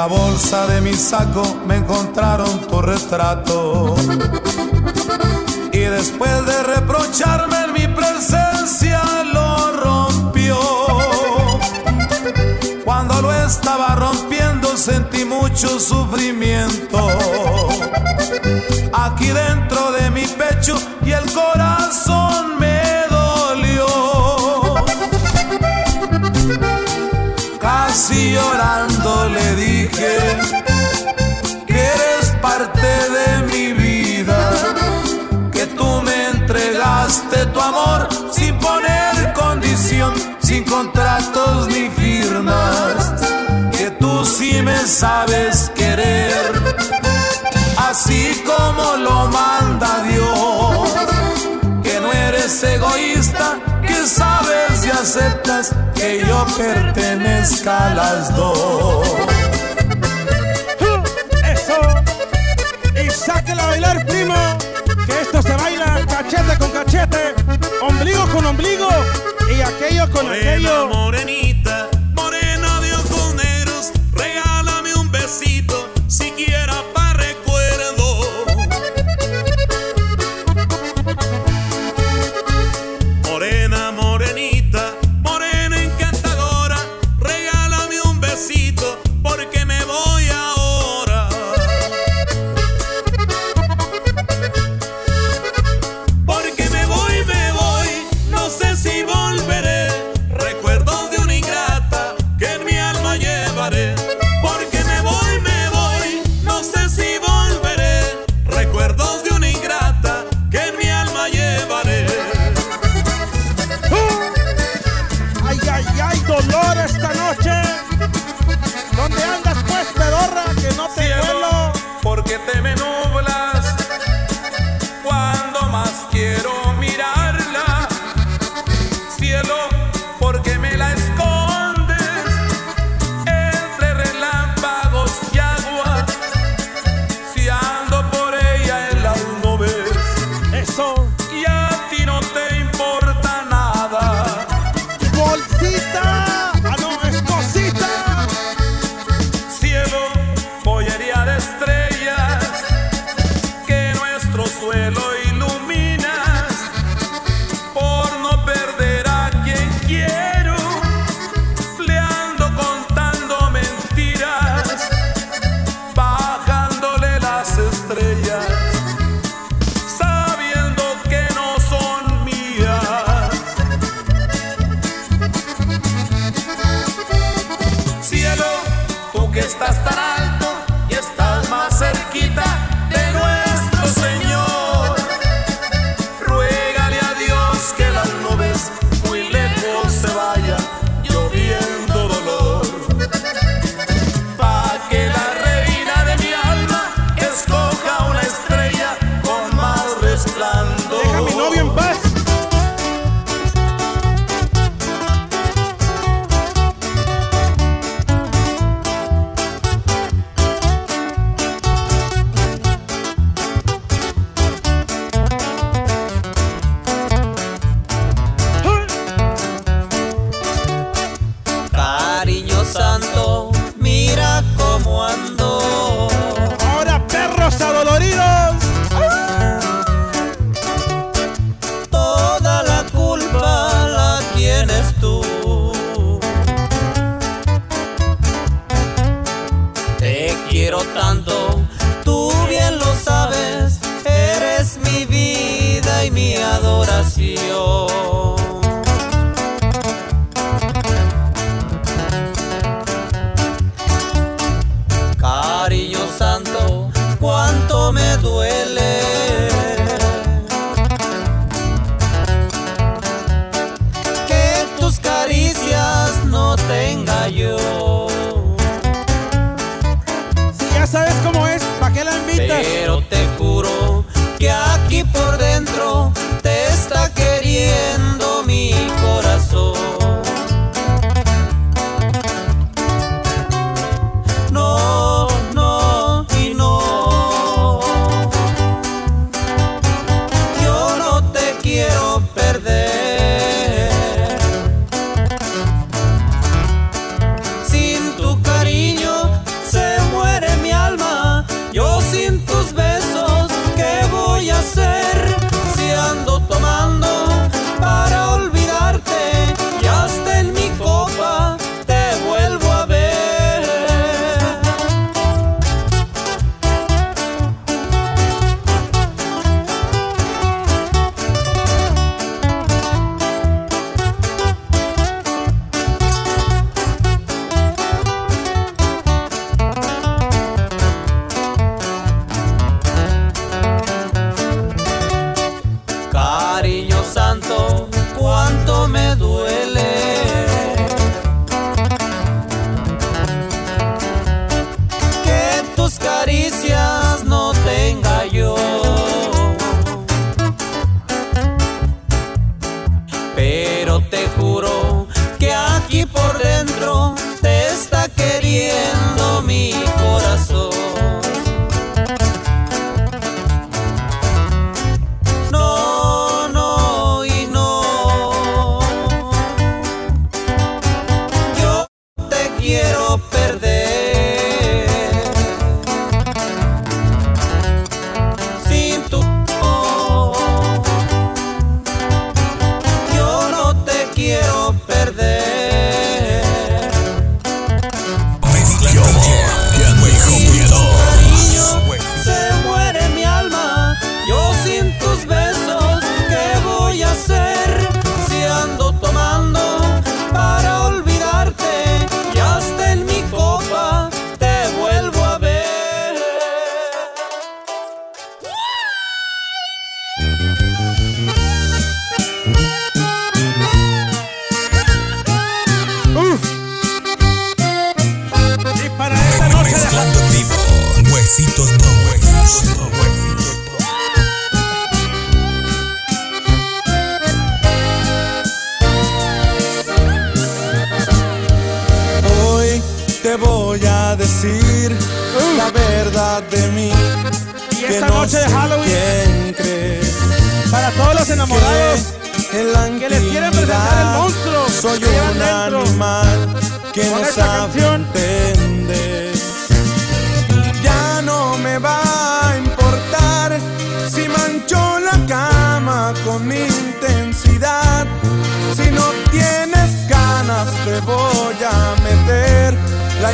la bolsa de mi saco me encontraron tu retrato. Y después de reprocharme en mi presencia lo rompió. Cuando lo estaba rompiendo sentí mucho sufrimiento. Aquí dentro de mi pecho y el corazón me sabes querer, así como lo manda Dios, que no eres egoísta, que sabes y aceptas que yo pertenezca a las dos. Eso, y sáquela a bailar, primo, que esto se baila cachete con cachete, ombligo con ombligo y aquello con aquello.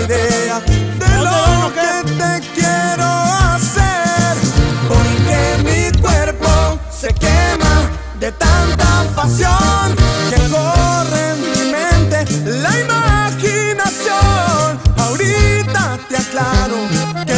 de lo que te quiero hacer. Porque mi cuerpo se quema de tanta pasión que corre en mi mente la imaginación. Ahorita te aclaro que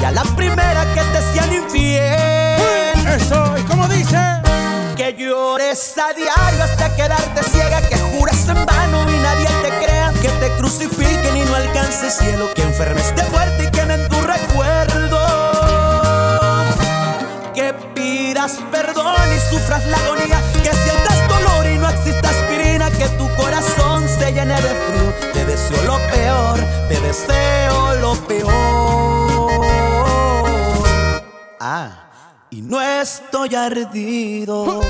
y a la primera que te sean infiel. Eso, ¿y cómo dice? Que llores a diario hasta quedarte ciega, que juras en vano y nadie te crea, que te crucifiquen y no alcances cielo, que enfermes de fuerte y quemen tu recuerdo. Que pidas perdón y sufras la agonía, que sientas dolor y no exista aspirina, que tu corazón se llene de frío, te deseo lo peor, te deseo lo peor. estoy ardido.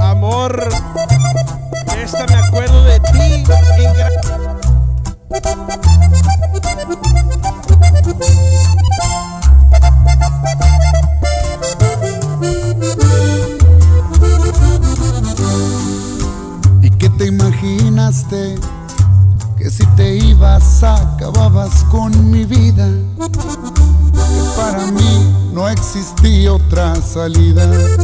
Amor. salida.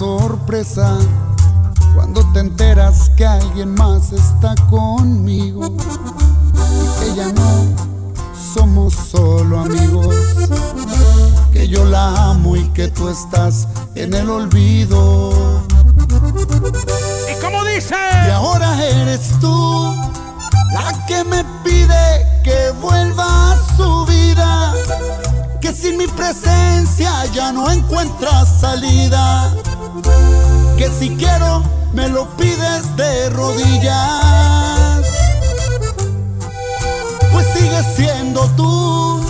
sorpresa cuando te enteras que alguien más está conmigo y que ya no somos solo amigos, que yo la amo y que tú estás en el olvido. ¿Y cómo dice? Y ahora eres tú la que me pide que vuelva a su vida, que sin mi presencia ya no encuentras salida que si quiero me lo pides de rodillas. Pues sigue siendo tú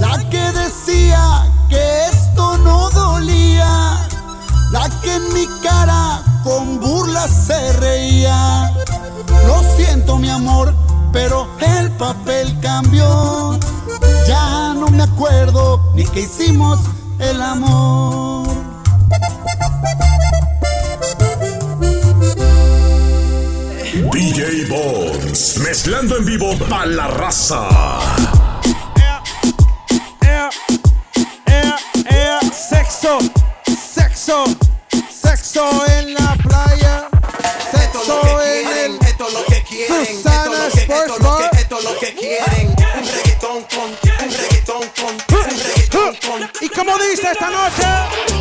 la que decía que esto no dolía, la que en mi cara con burlas se reía. Lo siento mi amor, pero el papel cambió. Ya no me acuerdo ni que hicimos el amor. DJ Bones, mezclando en vivo para la raza. Sexo, sexo, sexo en la playa, sexo en el esto lo que quieren, Susana Sports Bar. Esto lo que quieren, un reggaetón con, un reggaetón con, un reggaetón con. ¿Y cómo dice esta noche?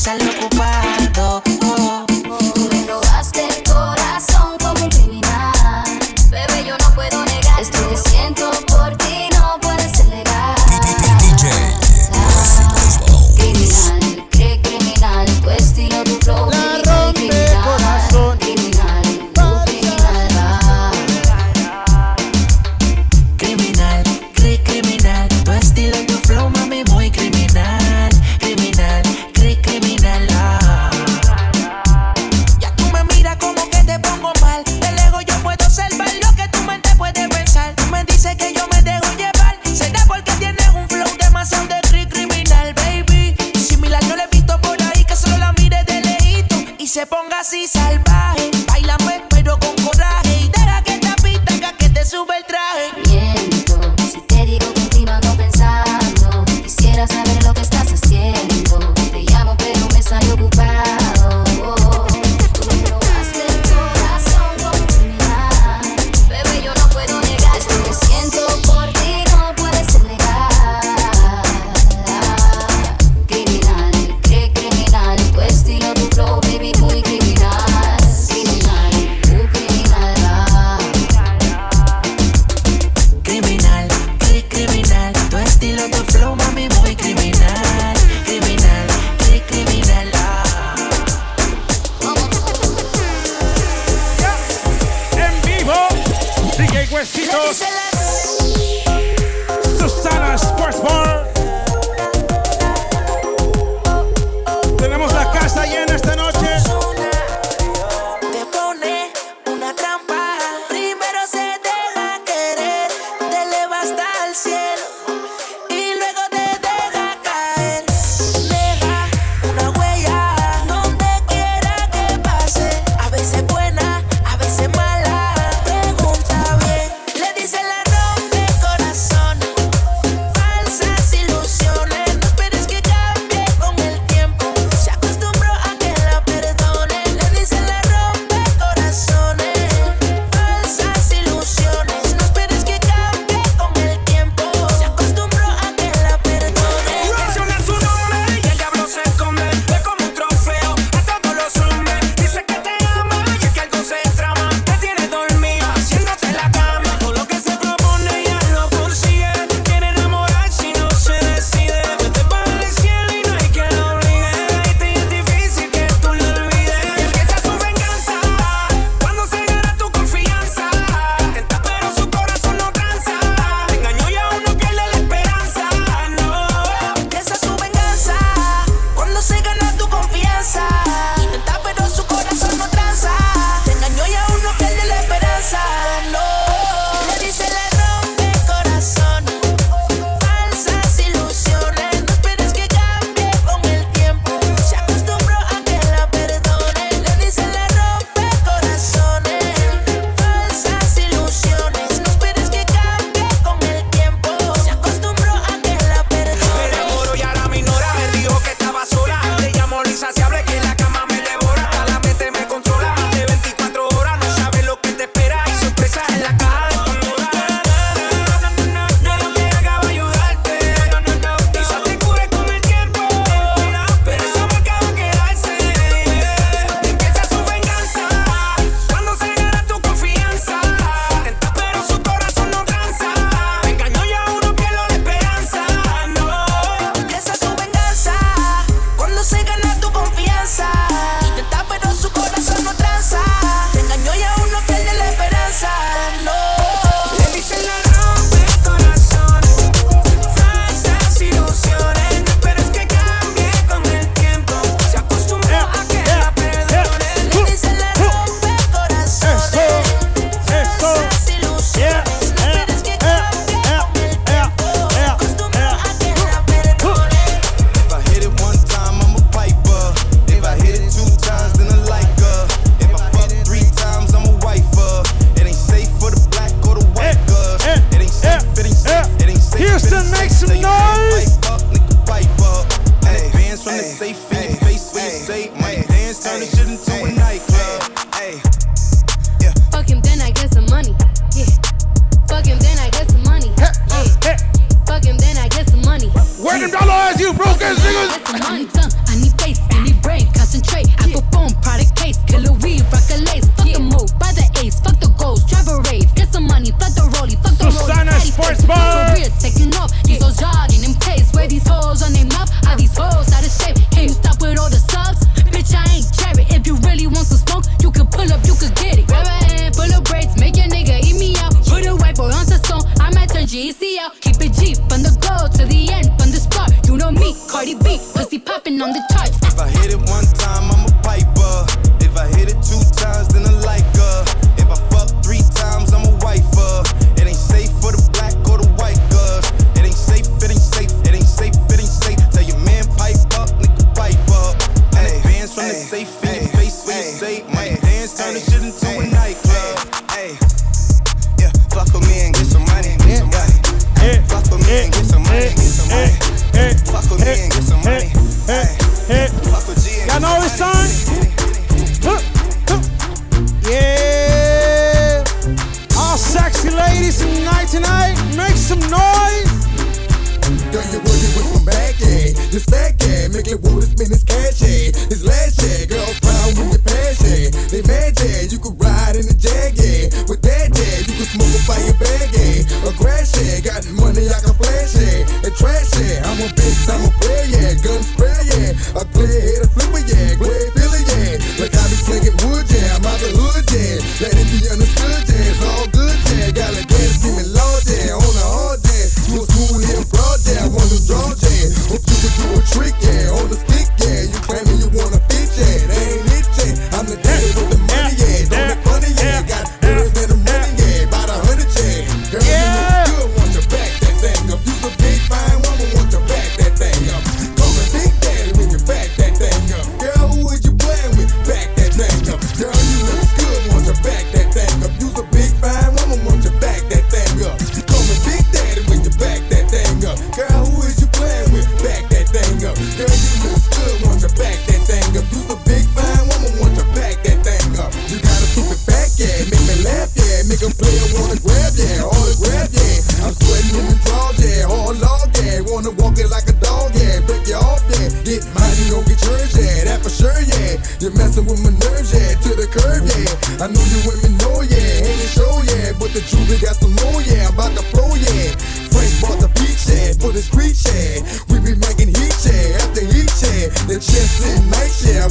sale ocupada.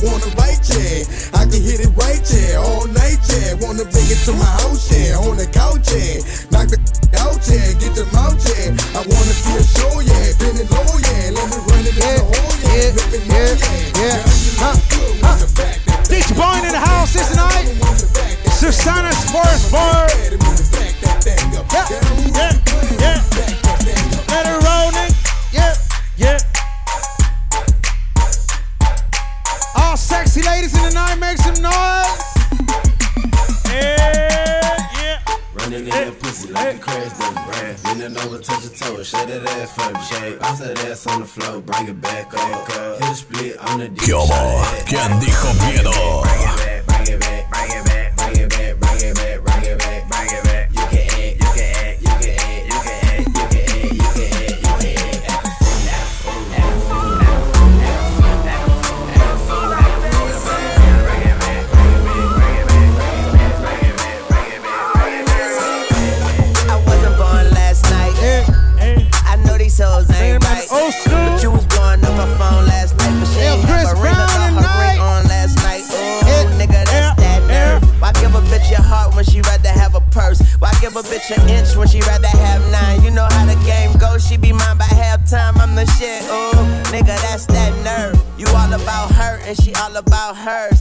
want to right yeah. I can hit it right yeah, all night yeah. Wanna bring it to my house yeah, on the couch that ass for the shake. Bounce that ass on the floor, bring it back up. Hit a split on the DJ. ¿Qué ¿Quién dijo miedo? and she all about hers.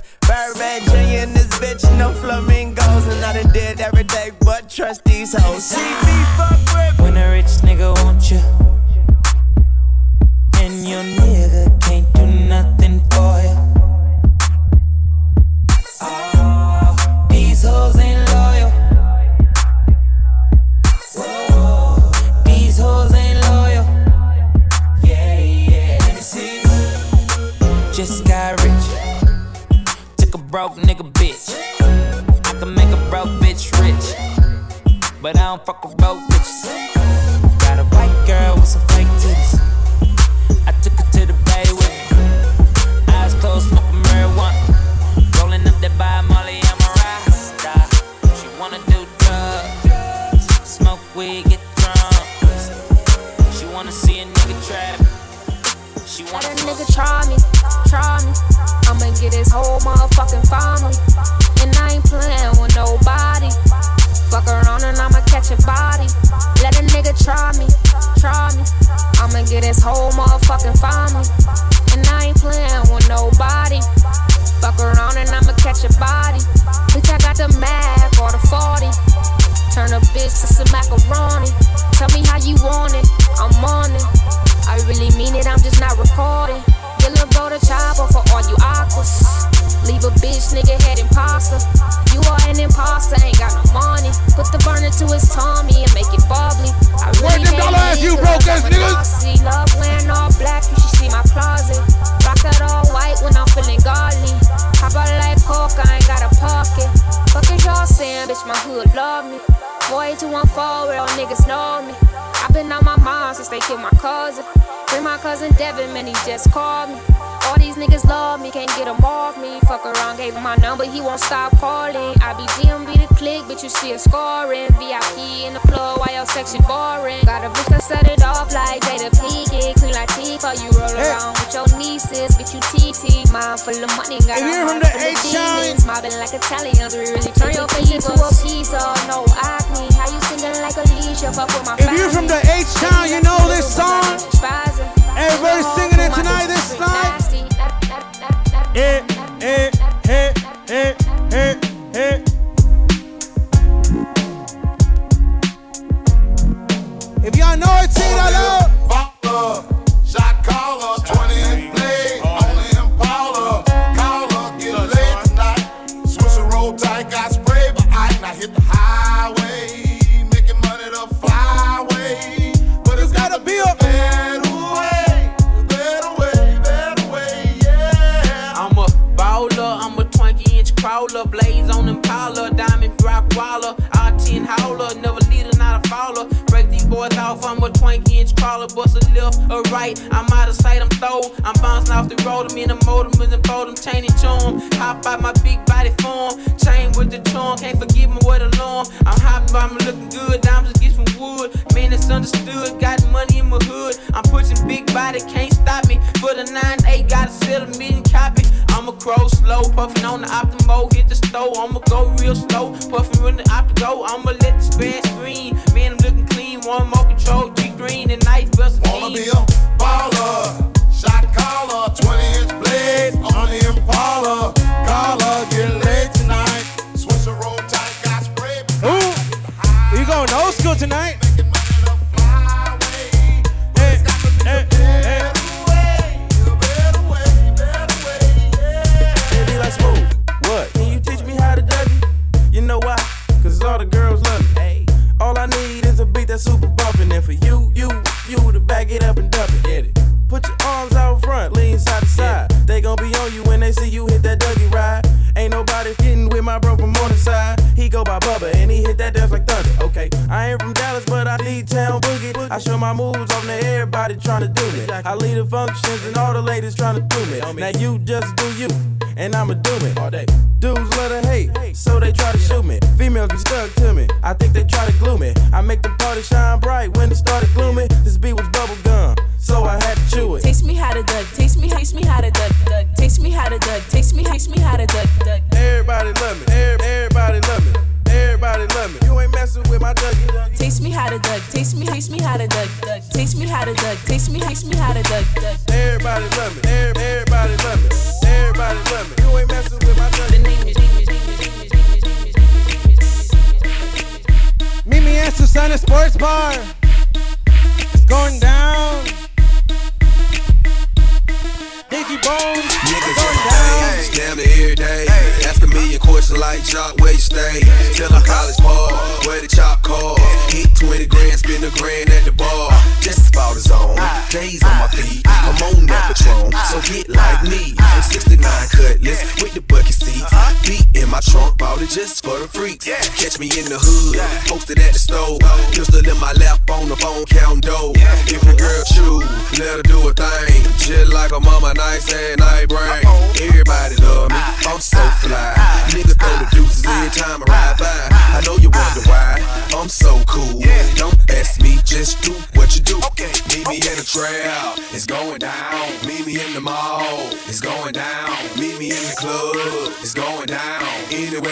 that to do me. I lead the functions and all the ladies trying to do me. Now you just do you, and I'ma do me. All day. Dudes love to hate, so they try to shoot me. Females be stuck to me, I think they try to glue me. I make the party shine bright when it started glooming.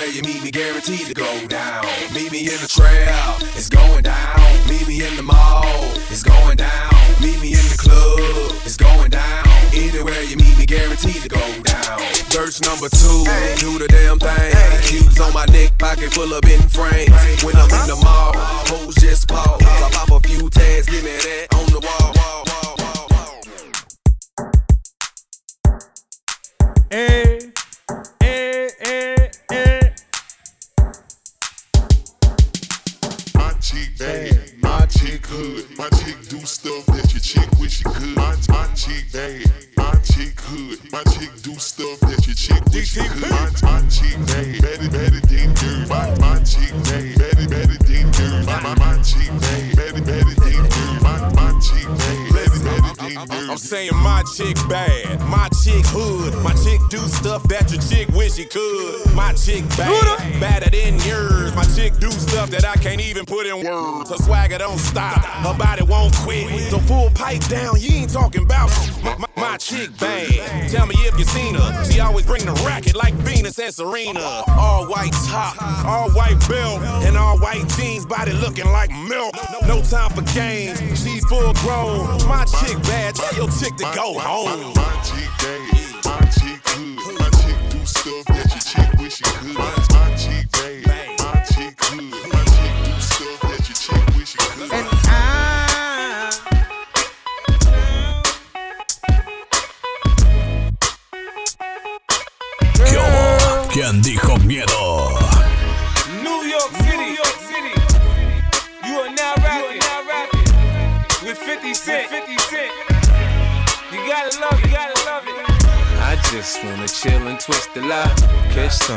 where you meet me, guaranteed to go down. Meet me in the trail, it's going down. Meet me in the mall, it's going down. Meet me in the club, it's going down. Anywhere you meet me, guaranteed to go down. Search number two, do the damn thing. Cubes on my neck, pocket full of in frames. When Don't stop, her body won't quit. So full pipe down, you ain't talking about my, my, my chick bad. Tell me if you seen her. She always bring the racket like Venus and Serena. All white top, all white belt, and all white jeans, body looking like milk. No time for games, she's full grown. My chick bad, tell your chick to go home. My chick bad,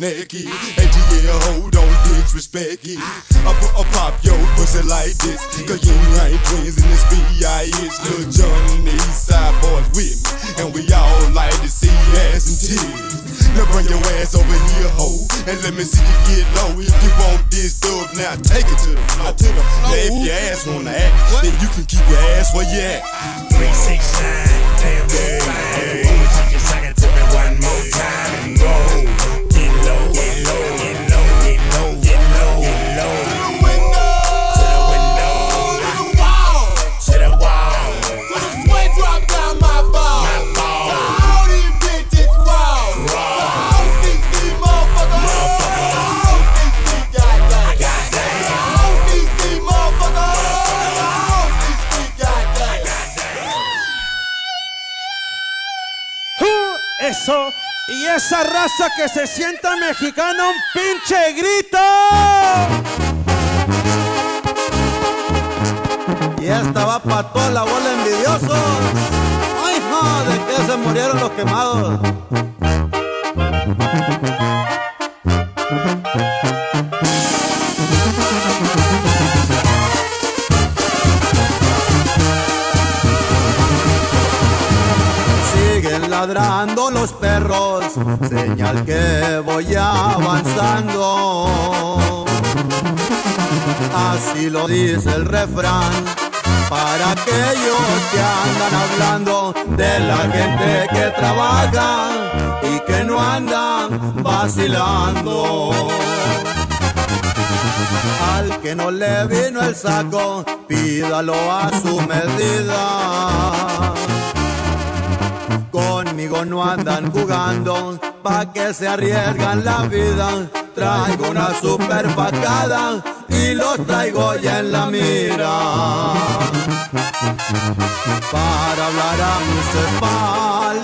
Naked. ATL, hold on, disrespect it. I put a pop your pussy like this. Cause you ain't twins in this B.I.S. Lil John and the East Side boys with me. And we all like to see ass and tears. Now bring your ass over here, ho. And let me see you get low. If you want this dub, now take it to the floor. To the floor. Now if your ass wanna act, then you can keep your ass where you at. Three, six, nine, damn, that's fine. Raza que se sienta mexicana, un pinche grito. Y esta va para toda la bola envidiosos. Ay, no, de que se murieron los quemados. Ladrando los perros, señal que voy avanzando. Así lo dice el refrán. Para aquellos que andan hablando de la gente que trabaja y que no andan vacilando. Al que no le vino el saco, pídalo a su medida. Conmigo no andan jugando, pa' que se arriesgan la vida. Traigo una super facada y los traigo ya en la mira. Para hablar a mis espaldas,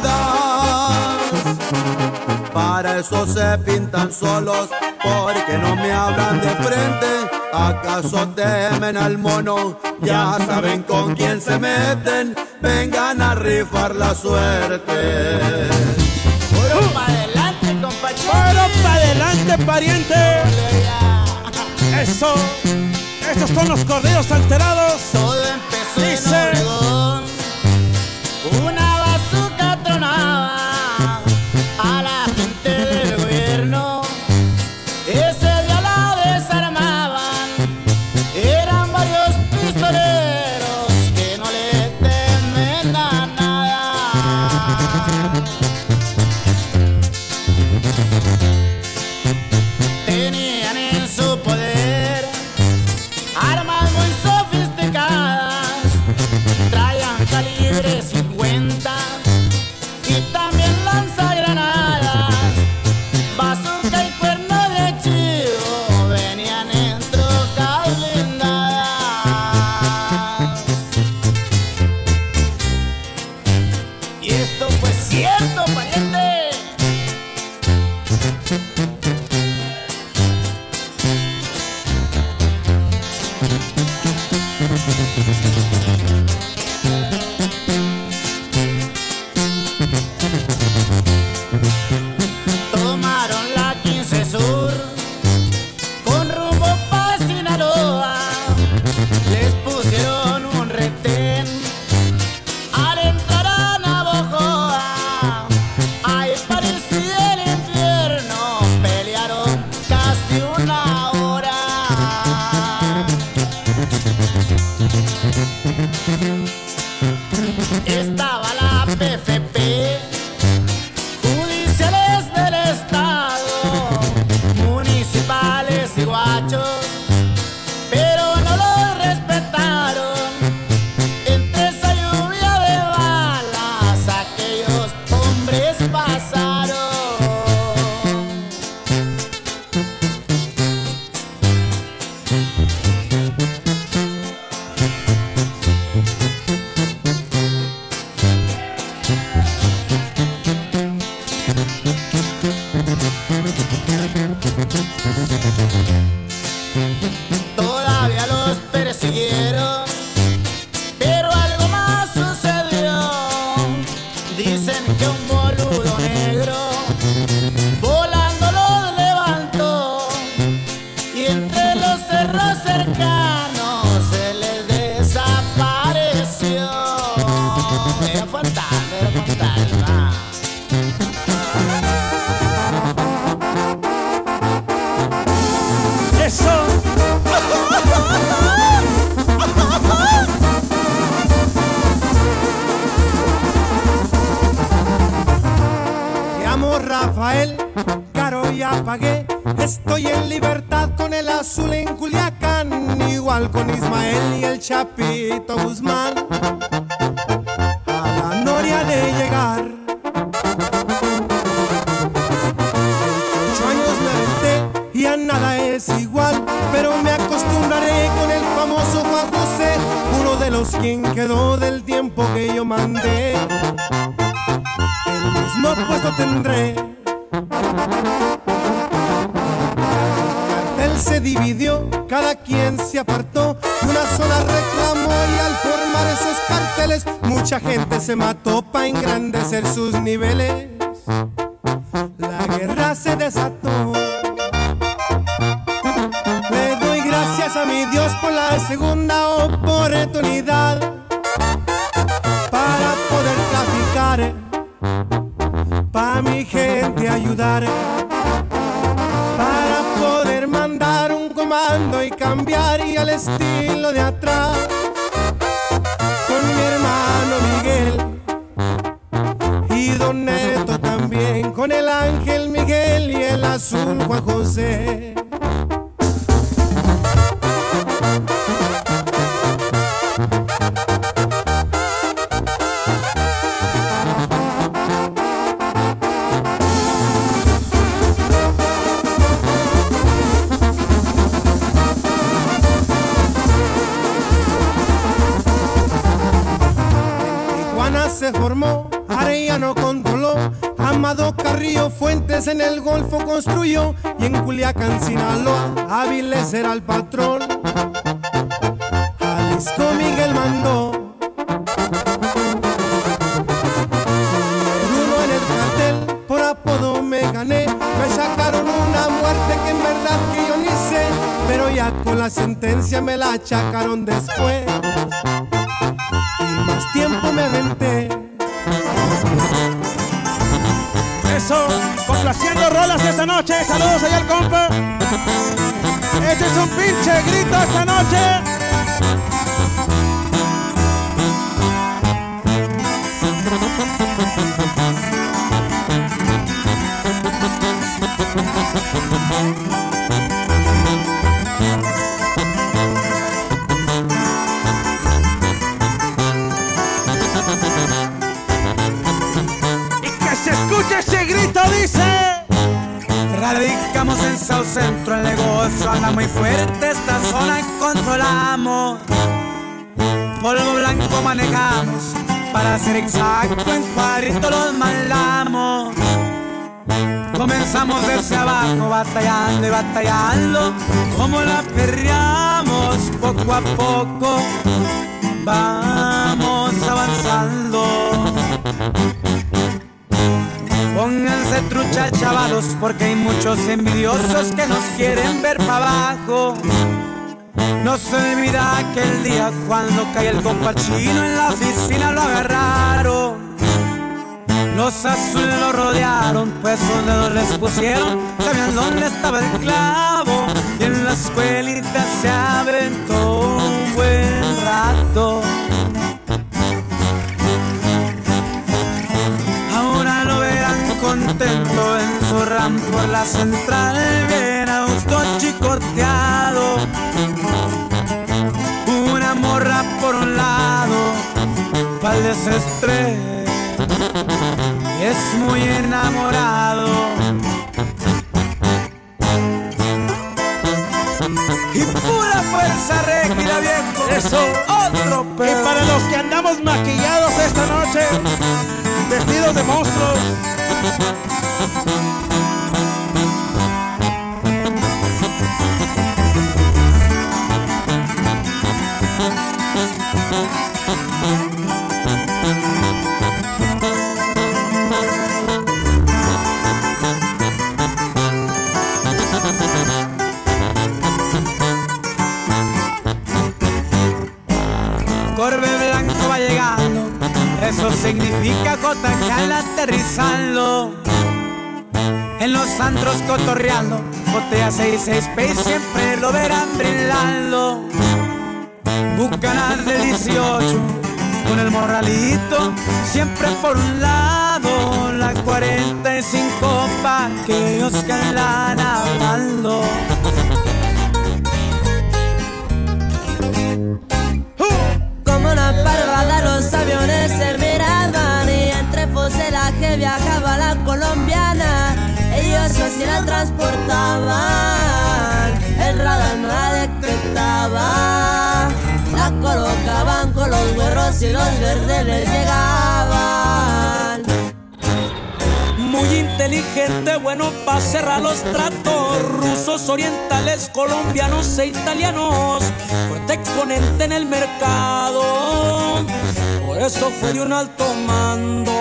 para eso se pintan solos, porque no me hablan de frente. ¿Acaso temen al mono? Ya saben con quién se meten, vengan a rifar la suerte. ¡Puro pa' adelante, compañero! ¡Puro pa' adelante, pariente! Eso, esos son los corridos alterados. Todo empezó Dice. en cuenta. Y Centro, el negocio anda muy fuerte, esta zona controlamos. Polvo blanco manejamos, para ser exacto, en cuadrito los mandamos. Comenzamos desde abajo, batallando y batallando, como la perreamos poco a poco. Vamos avanzando. Trucha, chavalos, porque hay muchos envidiosos que nos quieren ver para abajo. No se olvida aquel día cuando cae el compa chino en la oficina lo agarraron. Los azules lo rodearon, pues sus dedos les pusieron, sabían dónde estaba el clavo. Y en la escuelita se aventó un buen rato. Contento en su ram por la central, bien a gusto chicoteado. Una morra por un lado, pa'l desestrés, es muy enamorado. Fuerza viejo. Eso. Otro Y para los que andamos maquillados esta noche, vestidos de monstruos. Significa Cotajal aterrizando. En los antros cotorreando, botella 66 Space siempre lo verán brindando. Bucanas de 18, con el morralito, siempre por un lado, la 45 pa' que que andan hablando. Así la transportaban, el radar no la detectaba. La colocaban con los güeros y los verdes les llegaban. Muy inteligente, bueno para cerrar los tratos. Rusos, orientales, colombianos e italianos. Fuerte exponente en el mercado. Por eso fue de un alto mando.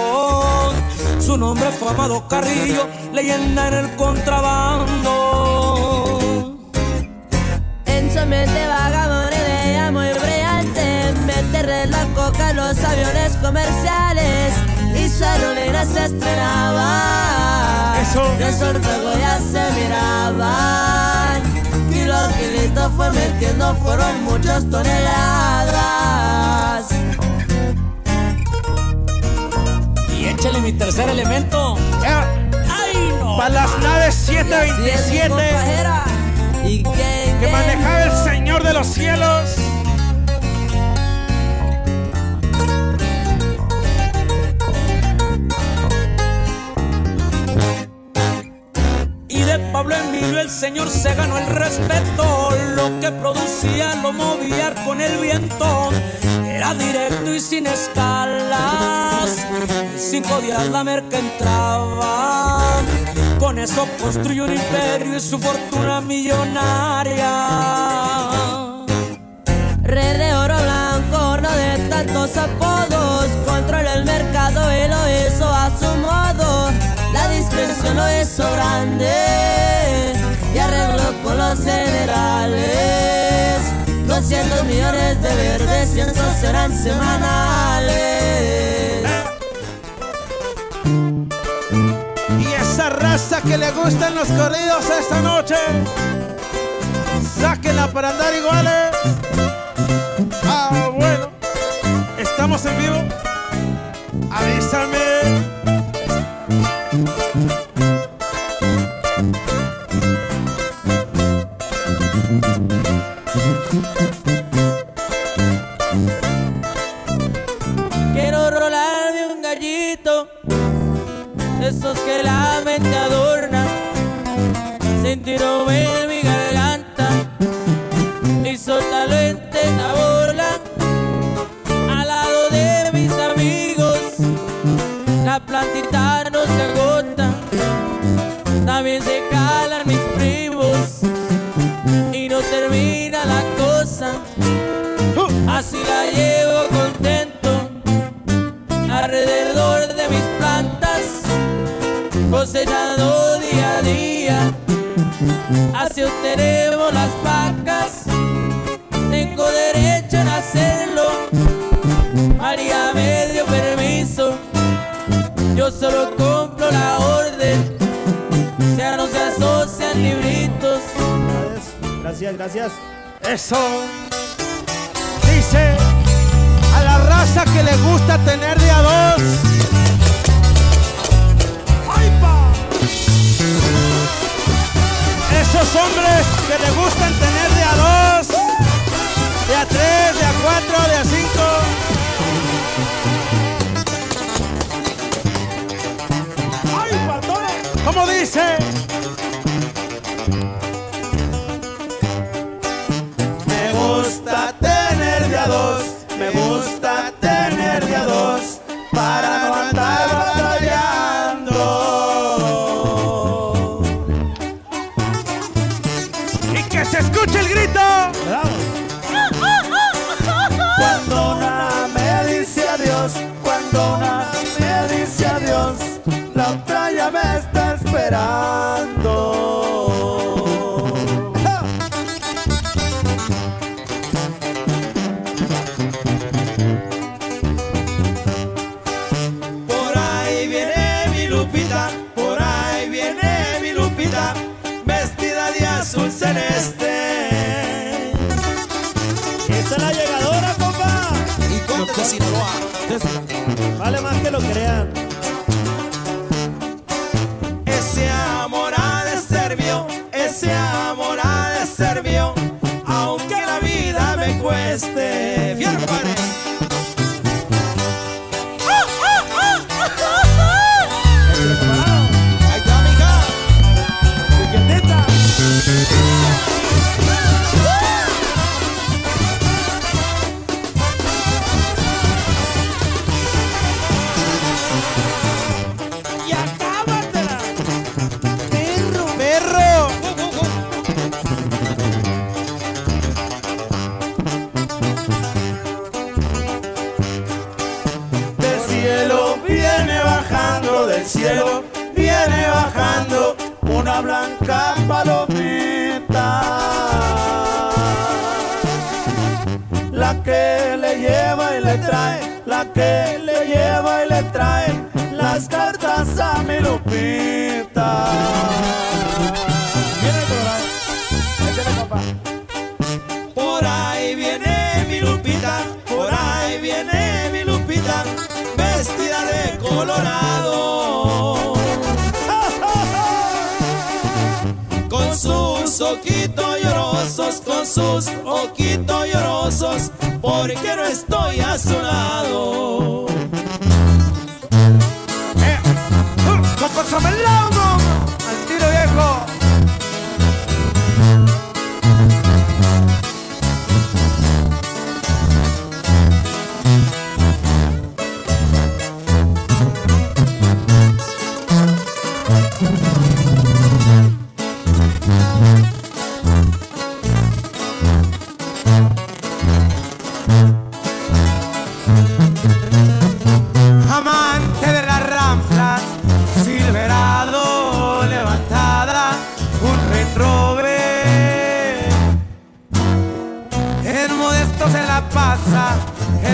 Su nombre fue Amado Carrillo, leyenda en el contrabando. En su mente vagabonde idea muy brillante, meterle la coca a los aviones comerciales y su aerolínea se estrenaba. Eso. Los ortogos ya se miraban y los kilitos fue metiendo fueron muchas toneladas. échale mi tercer elemento. ¡Ay, no! Para las naves 727 que manejaba el Señor de los cielos. Y de Pablo Emilio el Señor se ganó el respeto, lo que producía lo movía con el viento era directo y sin escalas. Cinco días la merca entraba. Con eso construyó un imperio y su fortuna millonaria. Red de oro blanco, no de tantos apodos. Controla el mercado y lo hizo a su modo. La discreción lo hizo grande y arregló con los generales. 200 millones de verdes y estos serán semanales. Y esa raza que le gustan los corridos esta noche, sáquenla para andar iguales. Ah, bueno, estamos en vivo. Avísame.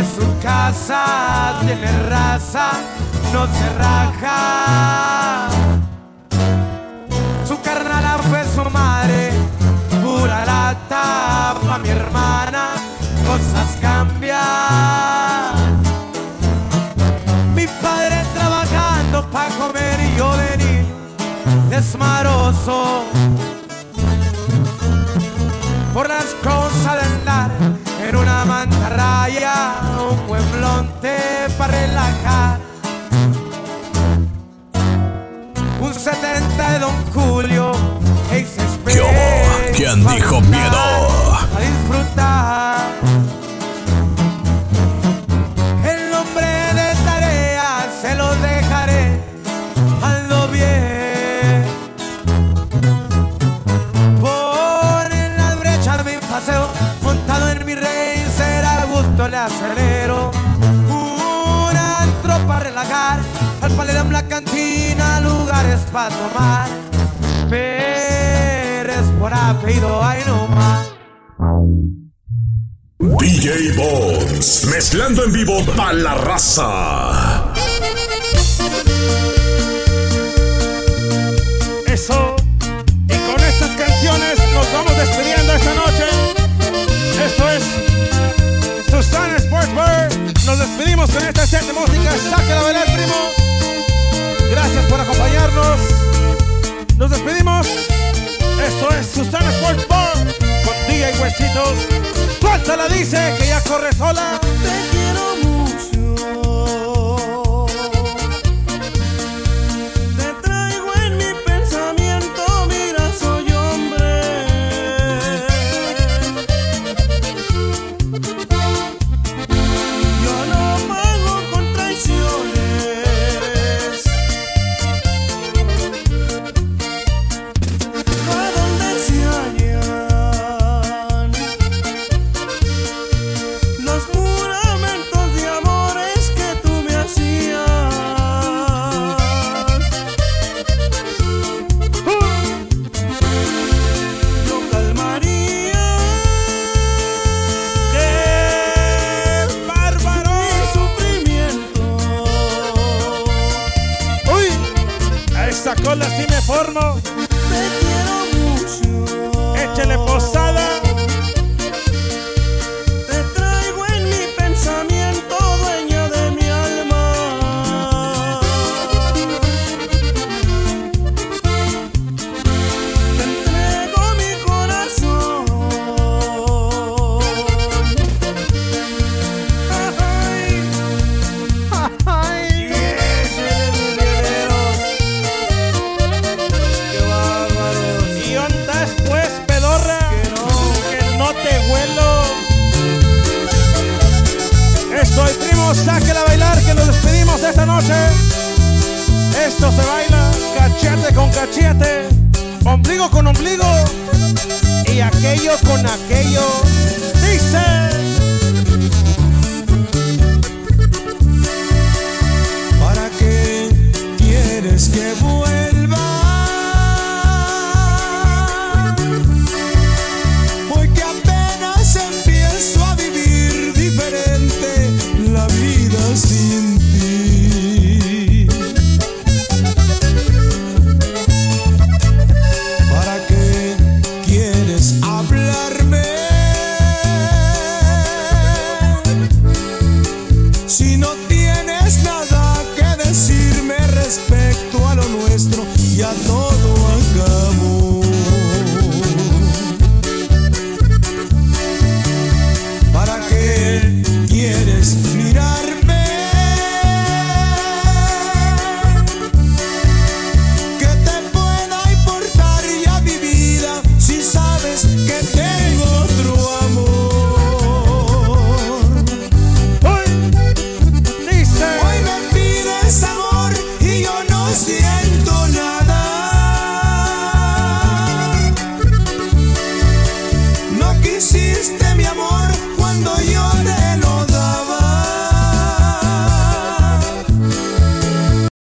Su casa, tiene raza, no se raja. Su carnala fue su madre, pura lata, pa' mi hermana, cosas cambian. Mi padre trabajando para comer y yo venir desmaroso ¿Quién dijo miedo? a disfrutar. El nombre de tarea se lo dejaré ando bien. Por en las brechas de mi paseo, montado en mi rey, será gusto le acelero. Una tropa relajar, al paledón la cantina, lugares para tomar. Por apellido, ay no más. DJ Box, mezclando en vivo a la raza. Eso. Y con estas canciones nos vamos despidiendo esta noche. Esto es Susana Sports Bar. Nos despedimos con esta set de música. Sáquela a bailar, primo. Gracias por acompañarnos. Nos despedimos. Esto es Susana Sports Bar con DJ Huesitos. Suéltala, dice que ya corre sola.